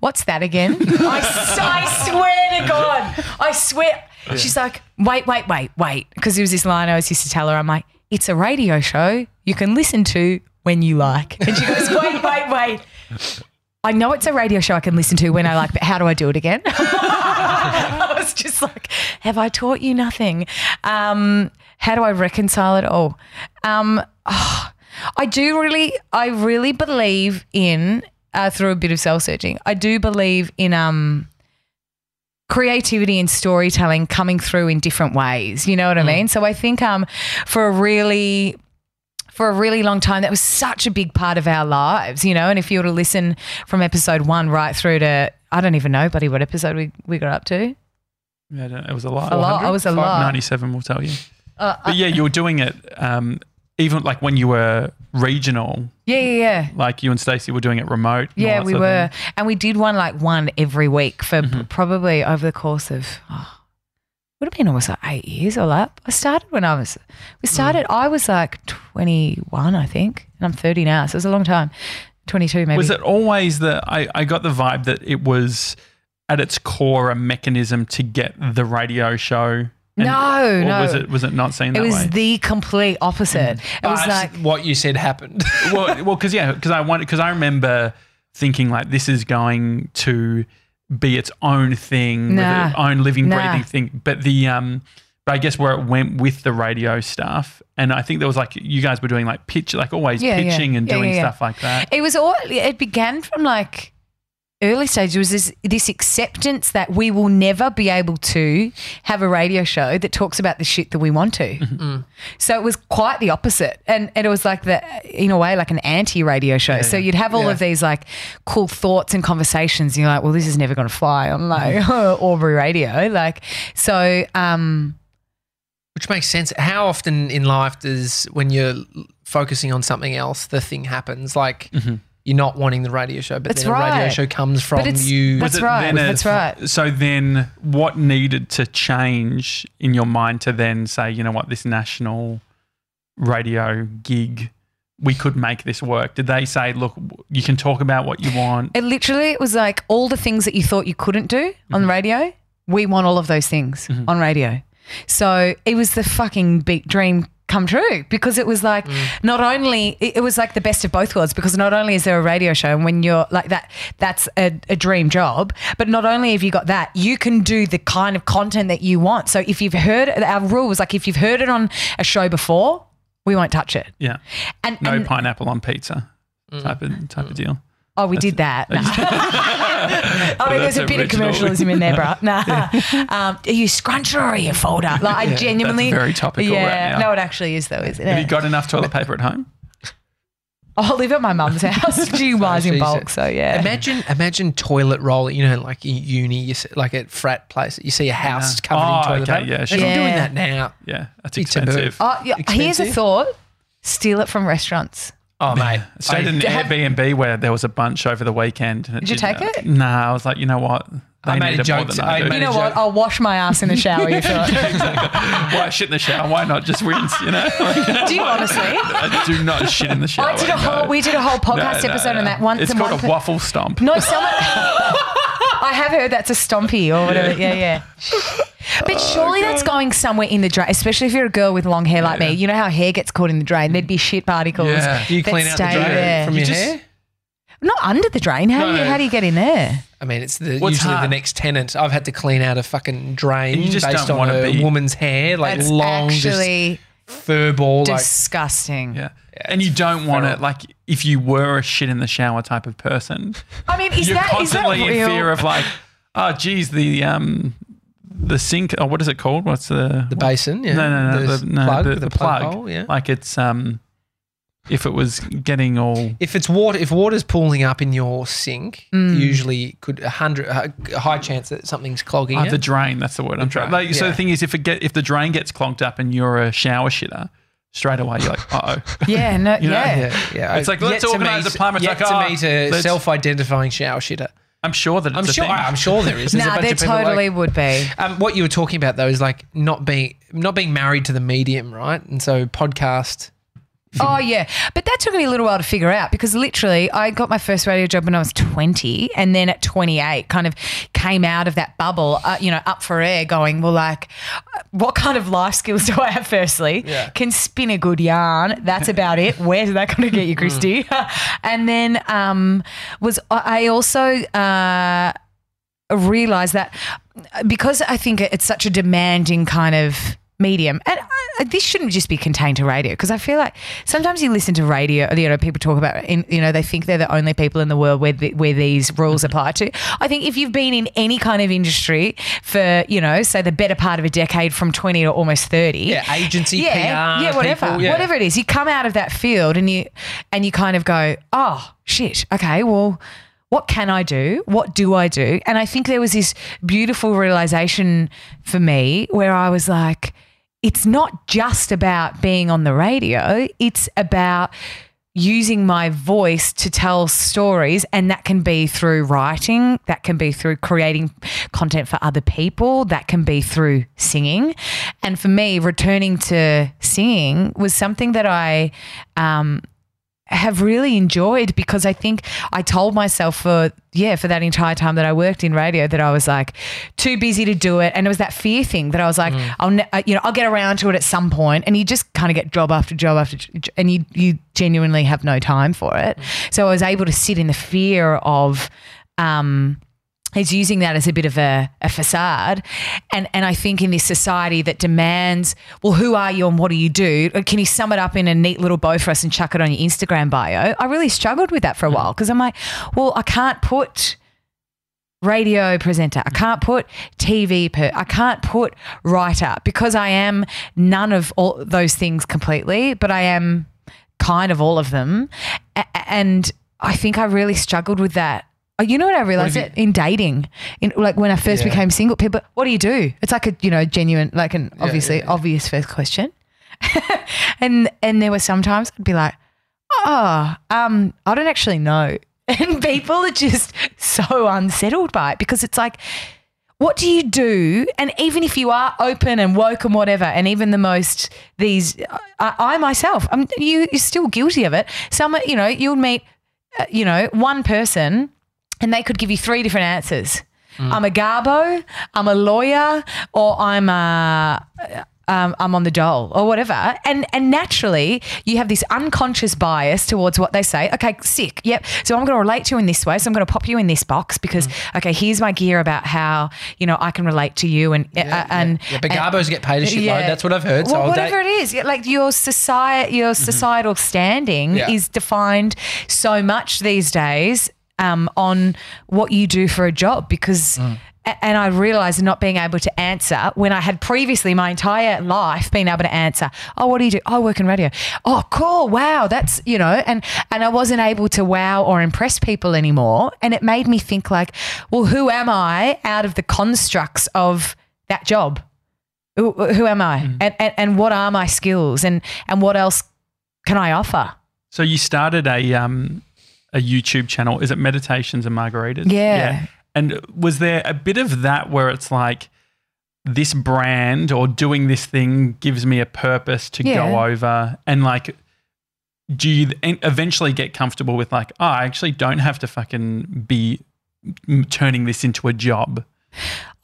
"What's that again?" I, s- I swear to God, I swear. She's like, "Wait, wait, wait, wait," because there was this line I always used to tell her. I'm like, "It's a radio show you can listen to when you like," and she goes, "Wait, wait, wait." I know it's a radio show I can listen to when I like, but how do I do it again? I was just like, have I taught you nothing? Um, how do I reconcile it all? Um, oh, I do really, I really believe in uh, through a bit of self searching. I do believe in um, creativity and storytelling coming through in different ways. You know what I mean? So I think um, for a really for a really long time that was such a big part of our lives, you know. And if you were to listen from episode one right through to I don't even know, buddy, what episode we, we got up to. Yeah, I don't- it was a lot. A lot. It was a lot. 97 will tell you. Uh, But yeah, you were doing it um, even like when you were regional, yeah, yeah, yeah. like you and Stacey were doing it remote. Yeah, we were. thing. And we did one like one every week for p- mm-hmm. probably over the course of, oh, would have been almost like eight years or that. I started when I was, we mm. started, I was like 21, I think, and I'm 30 now. So it was a long time. 22 maybe. Was it always the, I, I got the vibe that it was at its core a mechanism to get the radio show? And- No, or no. Was it, was it not seen It that was way? the complete opposite. It was But like, what you said happened. well, well, because yeah, because I wanted because I remember thinking like this is going to be its own thing, Nah. with its own living, Nah. breathing thing. But the um, but I guess where it went with the radio stuff, and I think there was like you guys were doing like pitch, like always Yeah, yeah. pitching and Yeah, doing yeah, yeah. stuff like that. It was all. It began from like early stage. Was this this acceptance that we will never be able to have a radio show that talks about the shit that we want to. Mm-hmm. So it was quite the opposite, and, and it was like the in a way like an anti radio show. so you'd have all Yeah. of these like cool thoughts and conversations. And you're like, well, this is never going to fly on like Aubrey Radio. Like so. um Which makes sense. How often in life does when you're focusing on something else, the thing happens? Like you're not wanting the radio show, but That's then a radio show comes from But it's- you. That's it right, then a- that's right. So then, what needed to change in your mind to then say, you know what, this national radio gig, we could make this work? Did they say, look, you can talk about what you want? It literally it was like all the things that you thought you couldn't do Mm-hmm. on the radio. We want all of those things on radio. So it was the fucking big dream come true because it was like Mm. not only it, it was like the best of both worlds because not only is there a radio show and when you're like that that's a, a dream job but not only have you got that you can do the kind of content that you want so if you've heard our rule was like if you've heard it on a show before we won't touch it Yeah. and, No and pineapple on pizza type of type of deal. Oh, we did that. Nah. I mean, there's a That's bit of commercialism in there, bro. Nah. Um, are you scruncher or are you folder? Like, I genuinely. very topical right Yeah. now. No, it actually is, though, isn't it? Have you got enough toilet paper at home? I live at my mum's house. She buys in she's- bulk, so yeah. Imagine, imagine toilet roll. You know, like in uni, you see, like at frat place, you see a house Yeah. covered Oh, in toilet okay, paper. yeah, Imagine sure. doing that now. Yeah, that's Be expensive. Oh, yeah. Here's a thought: steal it from restaurants. Oh, mate, I stayed in an have- Airbnb where there was a bunch over the weekend. And Did you take it? Nah, I was like, you know what? They I made a joke to- I I do. You know what? joke. I'll wash my ass in the shower. You feel it. Why shit in the shower? Why not just rinse? You know, Do you honestly? I do not shit in the shower. I did a whole. no. We did a whole No, podcast no, episode no. on that once. It's and called one a per- waffle stomp. No, someone. I have heard that's a stompy or whatever. Yeah, yeah. But surely that's going somewhere in the drain, especially if you're a girl with long hair like me. You know how hair gets caught in the drain? There'd be shit particles. Yeah. Do you that clean out the stay drain there. from You your just- hair? Not under the drain. How, No, do you, no. how do you get in there? I mean, it's the, What's usually the hard? next tenant. I've had to clean out a fucking drain You just based don't on wanna a be- woman's hair, like That's long, actually just fur ball. Like, disgusting. Yeah. And you don't want feral. it like if you were a shit in the shower type of person, I mean, is you're that is that constantly in real? fear of like, oh geez, the um the sink Oh, what is it called? What's the the basin, yeah. No, no, no, The the, no, plug, the, the the plug plug. hole, yeah. Like it's um if it was getting all If it's water, if water's pooling up in your sink, Mm. usually could a hundred a high chance that something's clogging it. the drain, that's the word I'm trying. drain, Like, So the thing is, if it get if the drain gets clogged up and you're a shower shitter, straight away you're like, uh oh. Yeah, no, You know? yeah. yeah, yeah. It's like, Yet let's to organise meet- a plumber. It's Yet like, to oh, meet a let's- self-identifying shower shitter. I'm sure that it's I'm a sure. thing. I'm sure there is. There's a Nah, bunch there of people like- totally would be. Um, what you were talking about though is like not being not being married to the medium, right? And so podcast. Oh yeah, but that took me a little while to figure out because literally I got my first radio job when I was 20, and then at 28, kind of came out of that bubble, uh, you know, up for air, going, well, like, what kind of life skills do I have? Firstly, Yeah. can spin a good yarn. That's about it. Where's that going to get you, Kristie? and then um, was I also. Uh, realize that because I think it's such a demanding kind of medium, and I, this shouldn't just be contained to radio because I feel like sometimes you listen to radio, you know, people talk about, in, you know, they think they're the only people in the world where the, where these rules apply to. I think if you've been in any kind of industry for, you know, say the better part of a decade from twenty to almost thirty, Yeah, agency, yeah, PR, yeah, whatever, people, yeah. whatever it is, you come out of that field and you and you kind of go, oh shit, okay, well, what can I do? What do I do? And I think there was this beautiful realization for me where I was like, it's not just about being on the radio; it's about using my voice to tell stories and that can be through writing that can be through creating content for other people that can be through singing. And for me returning to singing was something that i um, have really enjoyed because I think I told myself for yeah for that entire time that I worked in radio that I was like too busy to do it. And it was that fear thing that I was like I'll ne- uh, you know I'll get around to it at some point. And you just kind of get job after job after j- and you you genuinely have no time for it. So I was able to sit in the fear of um is using that as a bit of a, a facade. And and I think in this society that demands, well, who are you and what do you do? Can you sum it up in a neat little bow for us and chuck it on your Instagram bio? I really struggled with that for a mm. while because I'm like, well, I can't put radio presenter. I can't put TV per. I can't put writer because I am none of all those things completely, but I am kind of all of them. A- and I think I really struggled with that. Oh, You know what I realized it in dating, in like when I first Yeah. became single. People, what do you do? It's like a you know genuine, like an obviously yeah, yeah. obvious first question. and and there were sometimes I'd be like, oh, um, I don't actually know. And people are just so unsettled by it because it's like, what do you do? And even if you are open and woke and whatever, and even the most these, I, I myself, I'm you, you're still guilty of it. Some, you know, you'll meet, uh, you know, one person, and they could give you three different answers. I'm a garbo, I'm a lawyer, or I'm a. Um, I'm on the dole or whatever, and and naturally you have this unconscious bias towards what they say. Okay, sick. Yep. So I'm going to relate to you in this way. So I'm going to pop you in this box because okay, here's my gear about how you know I can relate to you and uh, and yeah, but and- garbos get paid a shitload. yeah. That's what I've heard. So Well, whatever date- it is, like your society, your societal standing Mm-hmm. Yeah. is defined so much these days um, on what you do for a job because. a- And I realized not being able to answer when I had previously my entire life been able to answer. Oh, what do you do? Oh, I work in radio. Oh, cool. Wow, that's you know, and and I wasn't able to wow or impress people anymore. And it made me think like, well, who am I out of the constructs of that job? Who, who am I? And, and and what are my skills? And and what else can I offer? So you started a um a YouTube channel. Is it Meditations and Margaritas? Yeah. yeah. And was there a bit of that where it's like this brand or doing this thing gives me a purpose to go over and like do you eventually get comfortable with like oh I actually don't have to fucking be turning this into a job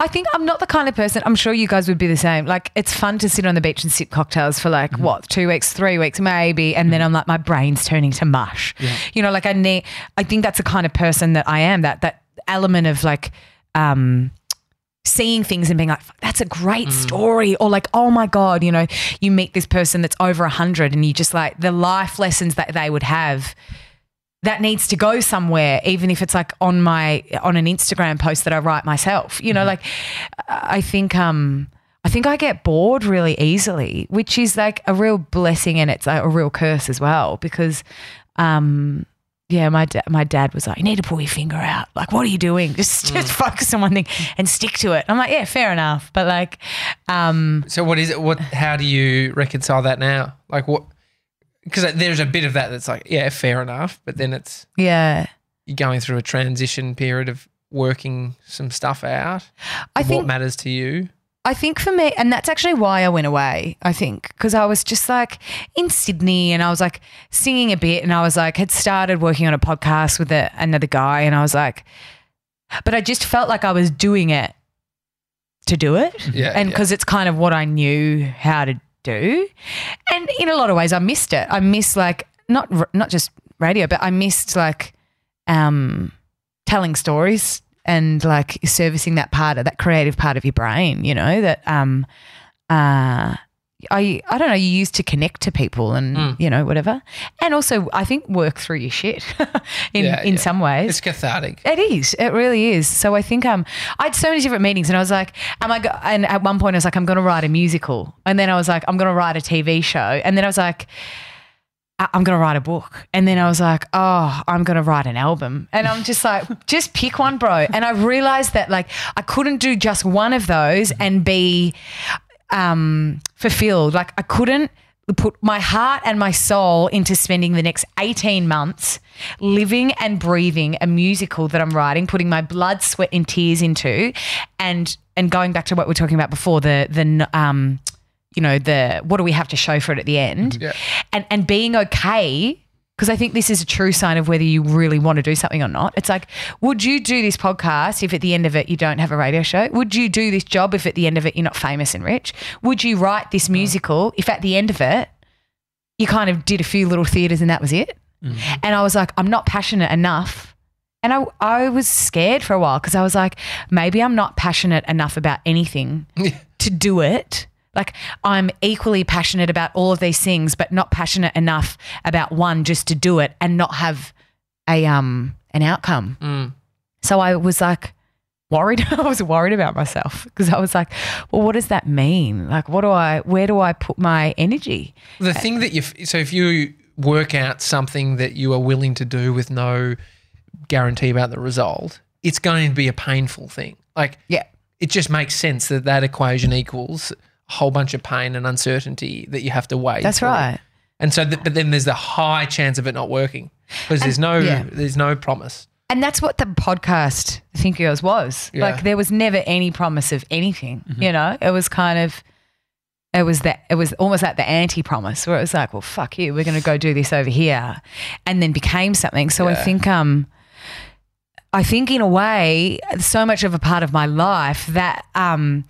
I think I'm not the kind of person. I'm sure you guys would be the same. Like it's fun to sit on the beach and sip cocktails for like mm-hmm. what two weeks, three weeks, maybe, and then mm-hmm. I'm like my brain's turning to mush. You know, like I need. I think that's the kind of person that I am. That that element of like. um seeing things and being like that's a great mm-hmm. story or like oh my god you know you meet this person that's over a 100 and you just like the life lessons that they would have that needs to go somewhere even if it's like on my on an instagram post that i write myself you know like i think um i think i get bored really easily which is like a real blessing and it's like a real curse as well because um yeah, my da- my dad was like, "You need to pull your finger out. Like, what are you doing? Just just focus on one thing and stick to it." I'm like, "Yeah, fair enough." But like, um, So what is it? What? How do you reconcile that now? Like what? Because there's a bit of that that's like, yeah, fair enough, but then it's yeah, you're going through a transition period of working some stuff out. I what think matters to you. I think for me, and that's actually why I went away, I think, because I was just like in Sydney and I was like singing a bit and I was like, had started working on a podcast with a, another guy and I was like, but I just felt like I was doing it to do it. Yeah, And yeah. because it's kind of what I knew how to do. And in a lot of ways, I missed it. I missed like, not, not just radio, but I missed like, um, telling stories and like servicing that part of that creative part of your brain, you know, that um uh I I don't know, you use to connect to people and Mm. you know, whatever. And also I think work through your shit in Yeah, in yeah. some ways. It's cathartic. It is. It really is. So I think um, I had so many different meetings, and I was like, "Am I?" Go-? And at one point, I was like, "I'm going to write a musical," and then I was like, "I'm going to write a TV show," and then I was like. "I- I'm going to write a book. And then I was like, oh, I'm going to write an album. And I'm just like, just pick one, bro. And I realized that like I couldn't do just one of those and be um, fulfilled. Like I couldn't put my heart and my soul into spending the next 18 months living and breathing a musical that I'm writing, putting my blood, sweat, and tears into, and and going back to what we are talking about before, the the um, you know, the what do we have to show for it at the end, Yeah. and and being okay. Because I think this is a true sign of whether you really want to do something or not. It's like, would you do this podcast if at the end of it you don't have a radio show? Would you do this job if at the end of it you're not famous and rich? Would you write this mm. musical if at the end of it you kind of did a few little theatres and that was it? Mm-hmm. And I was like, I'm not passionate enough. And I, I was scared for a while because I was like, maybe I'm not passionate enough about anything to do it. Like I'm equally passionate about all of these things, but not passionate enough about one just to do it and not have a um an outcome. Mm. So I was like worried. I was worried about myself because I was like, well, what does that mean? Like, what do I? Where do I put my energy? The thing that you so if you work out something that you are willing to do with no guarantee about the result, it's going to be a painful thing. Like Yeah. it just makes sense that that equation equals whole bunch of pain and uncertainty that you have to wait. That's right. And so, but then there's the high chance of it not working because there's no yeah. there's no promise. And that's what the podcast Think Girls was. Yeah. Like there was never any promise of anything. You know, it was kind of it was that it was almost like the anti promise where it was like, well, fuck you, we're going to go do this over here, and then became something. So I think um. I think in a way, so much of a part of my life that um,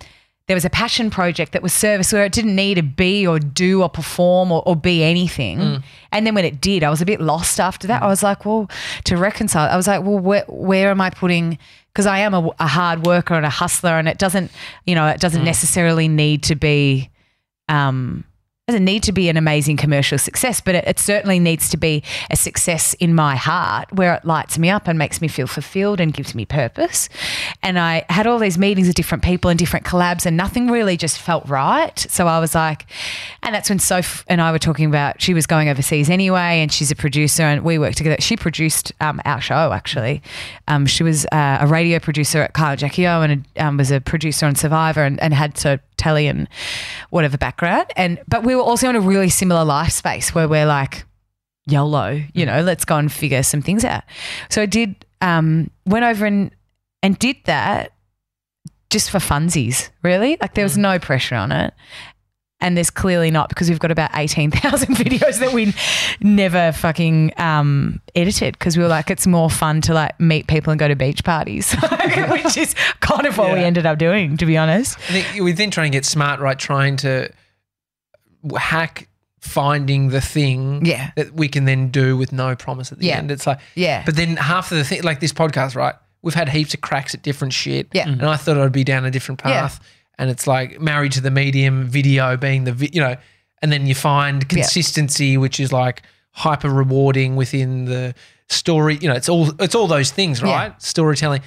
there was a passion project that was service where it didn't need to be or do or perform or, or be anything. Mm. And then when it did, I was a bit lost after that. Mm. I was like, well, to reconcile, I was like, well, where, where am I putting? Because I am a, a hard worker and a hustler, and it doesn't, you know, it doesn't mm. necessarily need to be. Um, doesn't need to be an amazing commercial success, but it, it certainly needs to be a success in my heart where it lights me up and makes me feel fulfilled and gives me purpose. And I had all these meetings with different people and different collabs, and nothing really just felt right. So I was like, and that's when Soph and I were talking about she was going overseas anyway, and she's a producer, and we worked together. She produced um, our show actually. Um, she was uh, a radio producer at Kyle Jackie O and um, was a producer on Survivor and, and had to telly and whatever background. And but we were also in a really similar life space where we're like YOLO, you know, let's go and figure some things out. So I did um, went over and and did that just for funsies, really. Like there was no pressure on it. And there's clearly not because we've got about 18,000 videos that we never fucking um, edited because we were like, it's more fun to like meet people and go to beach parties, which is kind of what we ended up doing, to be honest. I think we then try and get smart, right? Trying to hack finding the thing Yeah. that we can then do with no promise at the Yeah. end. It's like, Yeah. But then half of the thing, like this podcast, right? We've had heaps of cracks at different shit. Yeah. And I thought I'd be down a different Yeah. path. And it's like married to the medium, video being the, vi- you know, and then you find Yeah. consistency, which is like hyper rewarding within the story. You know, it's all, it's all those things, Yeah. right? Storytelling.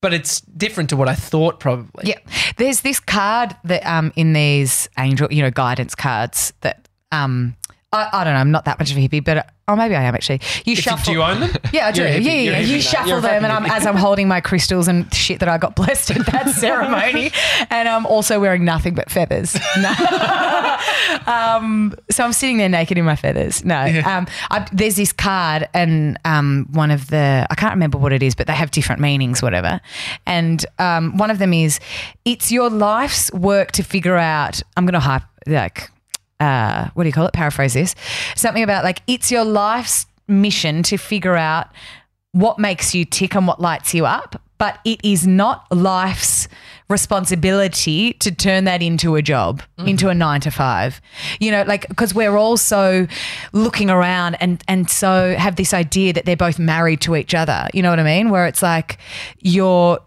But it's different to what I thought probably. Yeah. There's this card that um in these angel, you know, guidance cards that um I, I don't know, I'm not that much of a hippie, but oh maybe I am actually. You If you- shuffle do you own them? Yeah, I do. You're a Yeah, hippie. yeah, You're a yeah. hippie, You mate. shuffle them, and I'm as I'm holding my crystals and shit that I got blessed at that ceremony, and I'm also wearing nothing but feathers. No. um, so I'm sitting there naked in my feathers. No, um, I, there's this card, and um, one of the I can't remember what it is, but they have different meanings, whatever. And um, one of them is, it's your life's work to figure out. I'm going to hype like uh, what do you call it? Paraphrase this. Something about like it's your life's mission to figure out what makes you tick and what lights you up, but it is not life's responsibility to turn that into a job, into a nine to five. You know, like because we're also looking around and and so have this idea that they're both married to each other. You know what I mean? Where it's like your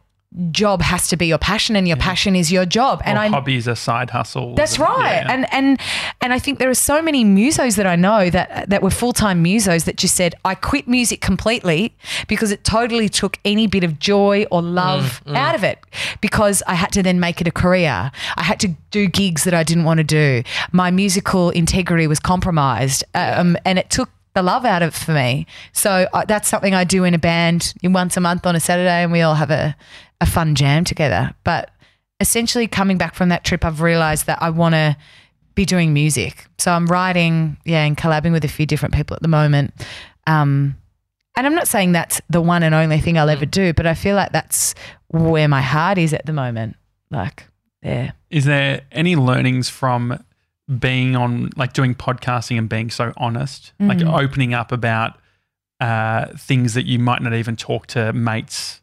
job has to be your passion and your passion is your job. And I hobbies are side hustles. that's and- right. yeah. And and and I think there are so many musos that I know that that were full-time musos that just said I quit music completely because it totally took any bit of joy or love out of it because I had to then make it a career. I had to do gigs that I didn't want to do. My musical integrity was compromised. Um, and it took the love out of it for me. So uh, that's something I do in a band once a month on a Saturday and we all have a, a fun jam together. But essentially coming back from that trip, I've realized that I want to be doing music. So I'm writing, yeah, and collabing with a few different people at the moment. Um, and I'm not saying that's the one and only thing I'll ever do, but I feel like that's where my heart is at the moment. Like, yeah. Is there any learnings from being on, like doing podcasting and being so honest, like Mm. opening up about uh, things that you might not even talk to mates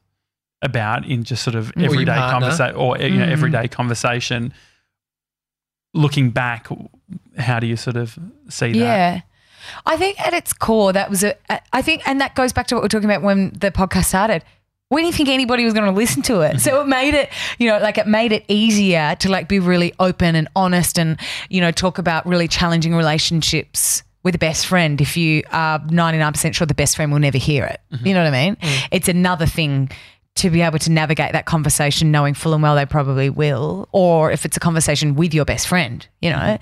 about in just sort of everyday conversation or you know, Mm. everyday mm-hmm. conversation? Looking back, how do you sort of see that? Yeah. I think at its core, that was a, I think, and that goes back to what we we're talking about when the podcast started. We didn't think anybody was going to listen to it. So it mm-hmm. made it, you know, like it made it easier to like be really open and honest and, you know, talk about really challenging relationships with a best friend if you are 99% sure the best friend will never hear it. Mm-hmm. You know what I mean? Mm. It's another thing to be able to navigate that conversation knowing full and well they probably will, or if it's a conversation with your best friend, you know.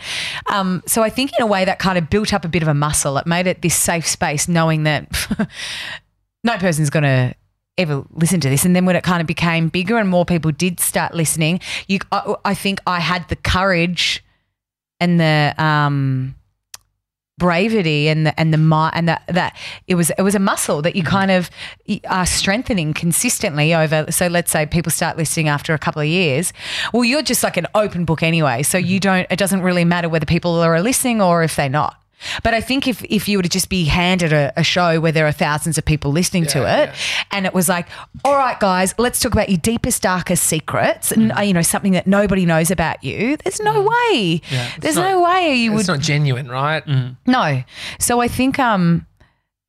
Um, so I think in a way that kind of built up a bit of a muscle. It made it this safe space knowing that no person's going to ever listen to this. And then when it kind of became bigger and more people did start listening, you, I, I think I had the courage and the um, bravery and the and the and that that it was it was a muscle that you mm. kind of are strengthening consistently over. So let's say people start listening after a couple of years. Well, you're just like an open book anyway, so mm-hmm. you don't. It doesn't really matter whether people are listening or if they're not. But I think if, if you were to just be handed a, a show where there are thousands of people listening to it, and it was like, all right, guys, let's talk about your deepest, darkest secrets, and uh, you know something that nobody knows about you. There's no way. There's no way you would It's not genuine, right? no. So I think um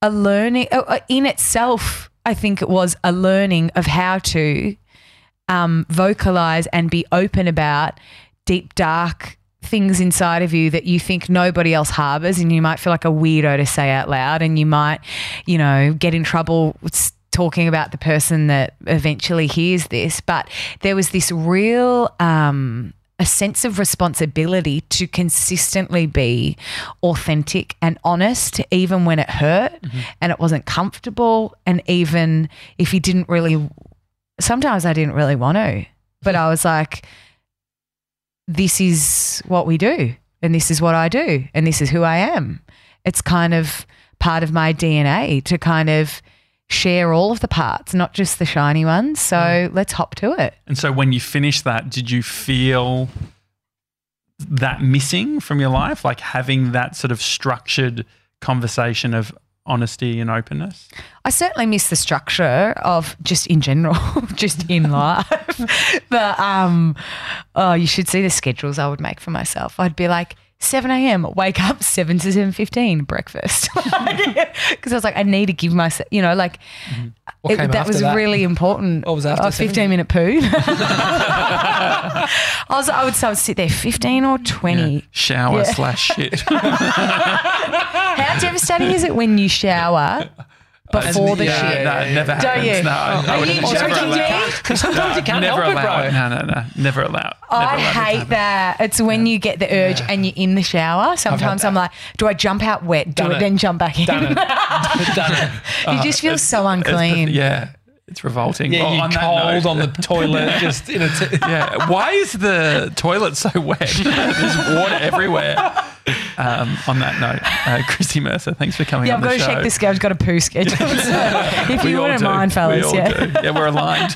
a learning uh, uh, in itself I think it was a learning of how to um vocalize and be open about deep dark things inside of you that you think nobody else harbors and you might feel like a weirdo to say out loud and you might, you know, get in trouble talking about the person that eventually hears this. But there was this real um a sense of responsibility to consistently be authentic and honest, even when it hurt and it wasn't comfortable. And even if you didn't really, sometimes I didn't really want to, but I was like, this is what we do, and this is what I do, and this is who I am. It's kind of part of my DNA to kind of share all of the parts, not just the shiny ones. So mm. let's hop to it. And so when you finished that, did you feel that missing from your life? Like having that sort of structured conversation of honesty and openness? I certainly miss the structure of just in general, just in life. but um, oh, you should see the schedules I would make for myself. I'd be like. 7 a.m. Wake up 7 to 7:15 breakfast because I was like I need to give myself you know like mm-hmm. What it- that was that? really important. What was after Oh, 7? 15 minute poo. I was I would, so I would sit there 15 or 20. Yeah. Shower Yeah. slash shit. How devastating is it when you shower before this yeah, shit? no, it never Don't you? No, I- I Are would you never joking allow- me? Sometimes you can't never help it, bro. No, no, no. Never allow it. Never I allow hate happen. that. It's when you get the urge and you're in the shower. Sometimes I'm like, do I jump out wet, do Done it, it. then jump back in? Done it. Done it. you uh, just feel so It's the- unclean. yeah, it's revolting. Yeah, Well, you on cold note- on the toilet, just in a. T- Yeah. Why is the toilet so wet? There's water everywhere. Um, on that note, uh, Kristie Mercer, thanks for coming Yeah, on I've the got to show. check the schedule. I've got a poo schedule. So if We you wouldn't do. mind, We fellas, all yeah. do. Yeah, we're aligned.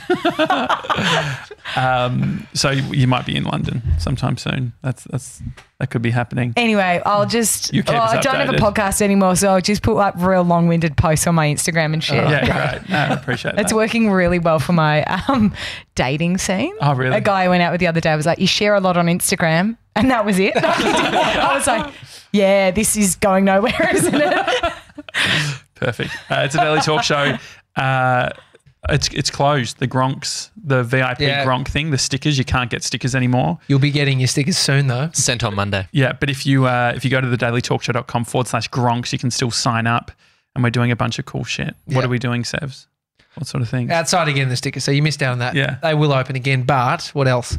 um, so you might be in London sometime soon. That's that's that could be happening. Anyway, I'll just. You keep oh, us I don't have a updated. podcast anymore, so I'll just put like real long winded posts on my Instagram and shit. Yeah, great. No, I appreciate that. It's working really well for my um, dating scene. Oh, really? A guy I went out with the other day was like, "You share a lot on Instagram," and that was it. I was like, "Yeah, this is going nowhere, isn't it?" Perfect. Uh, it's a daily talk show. Uh, it's it's closed. The Gronks, the VIP Yeah. Gronk thing, the stickers. You can't get stickers anymore. You'll be getting your stickers soon, though. Sent on Monday. Yeah, but if you uh, if you go to the dailytalkshow.com forward slash Gronks, you can still sign up. And we're doing a bunch of cool shit. What are we doing, Sevs? What sort of things? Outside again, the stickers. So you missed out on that. Yeah. They will open again, but what else?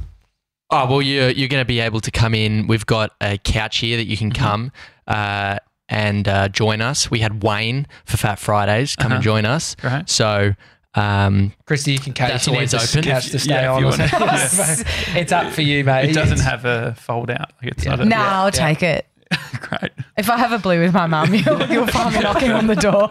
Oh well, you're you're going to be able to come in. We've got a couch here that you can Mm-hmm. come uh, and uh, join us. We had Wayne for Fat Fridays come and Uh-huh. join us. Great. So um, Kristie, you can catch That's always open. Catch If- to stay yeah, on. you or something. it's up for you, mate. It doesn't have a fold out. Like it's Yeah. not a no, I'll take it. great. If I have a blue with my mum, you'll, you'll find me knocking on the door.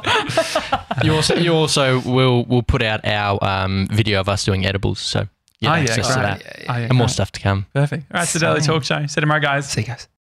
you also you also will will put out our um, video of us doing edibles. So you Oh, yeah, access to that Yeah, yeah. Oh, yeah, and more stuff to come. Perfect. All right, it's the Daily Talk Show. See you tomorrow, guys. See you guys.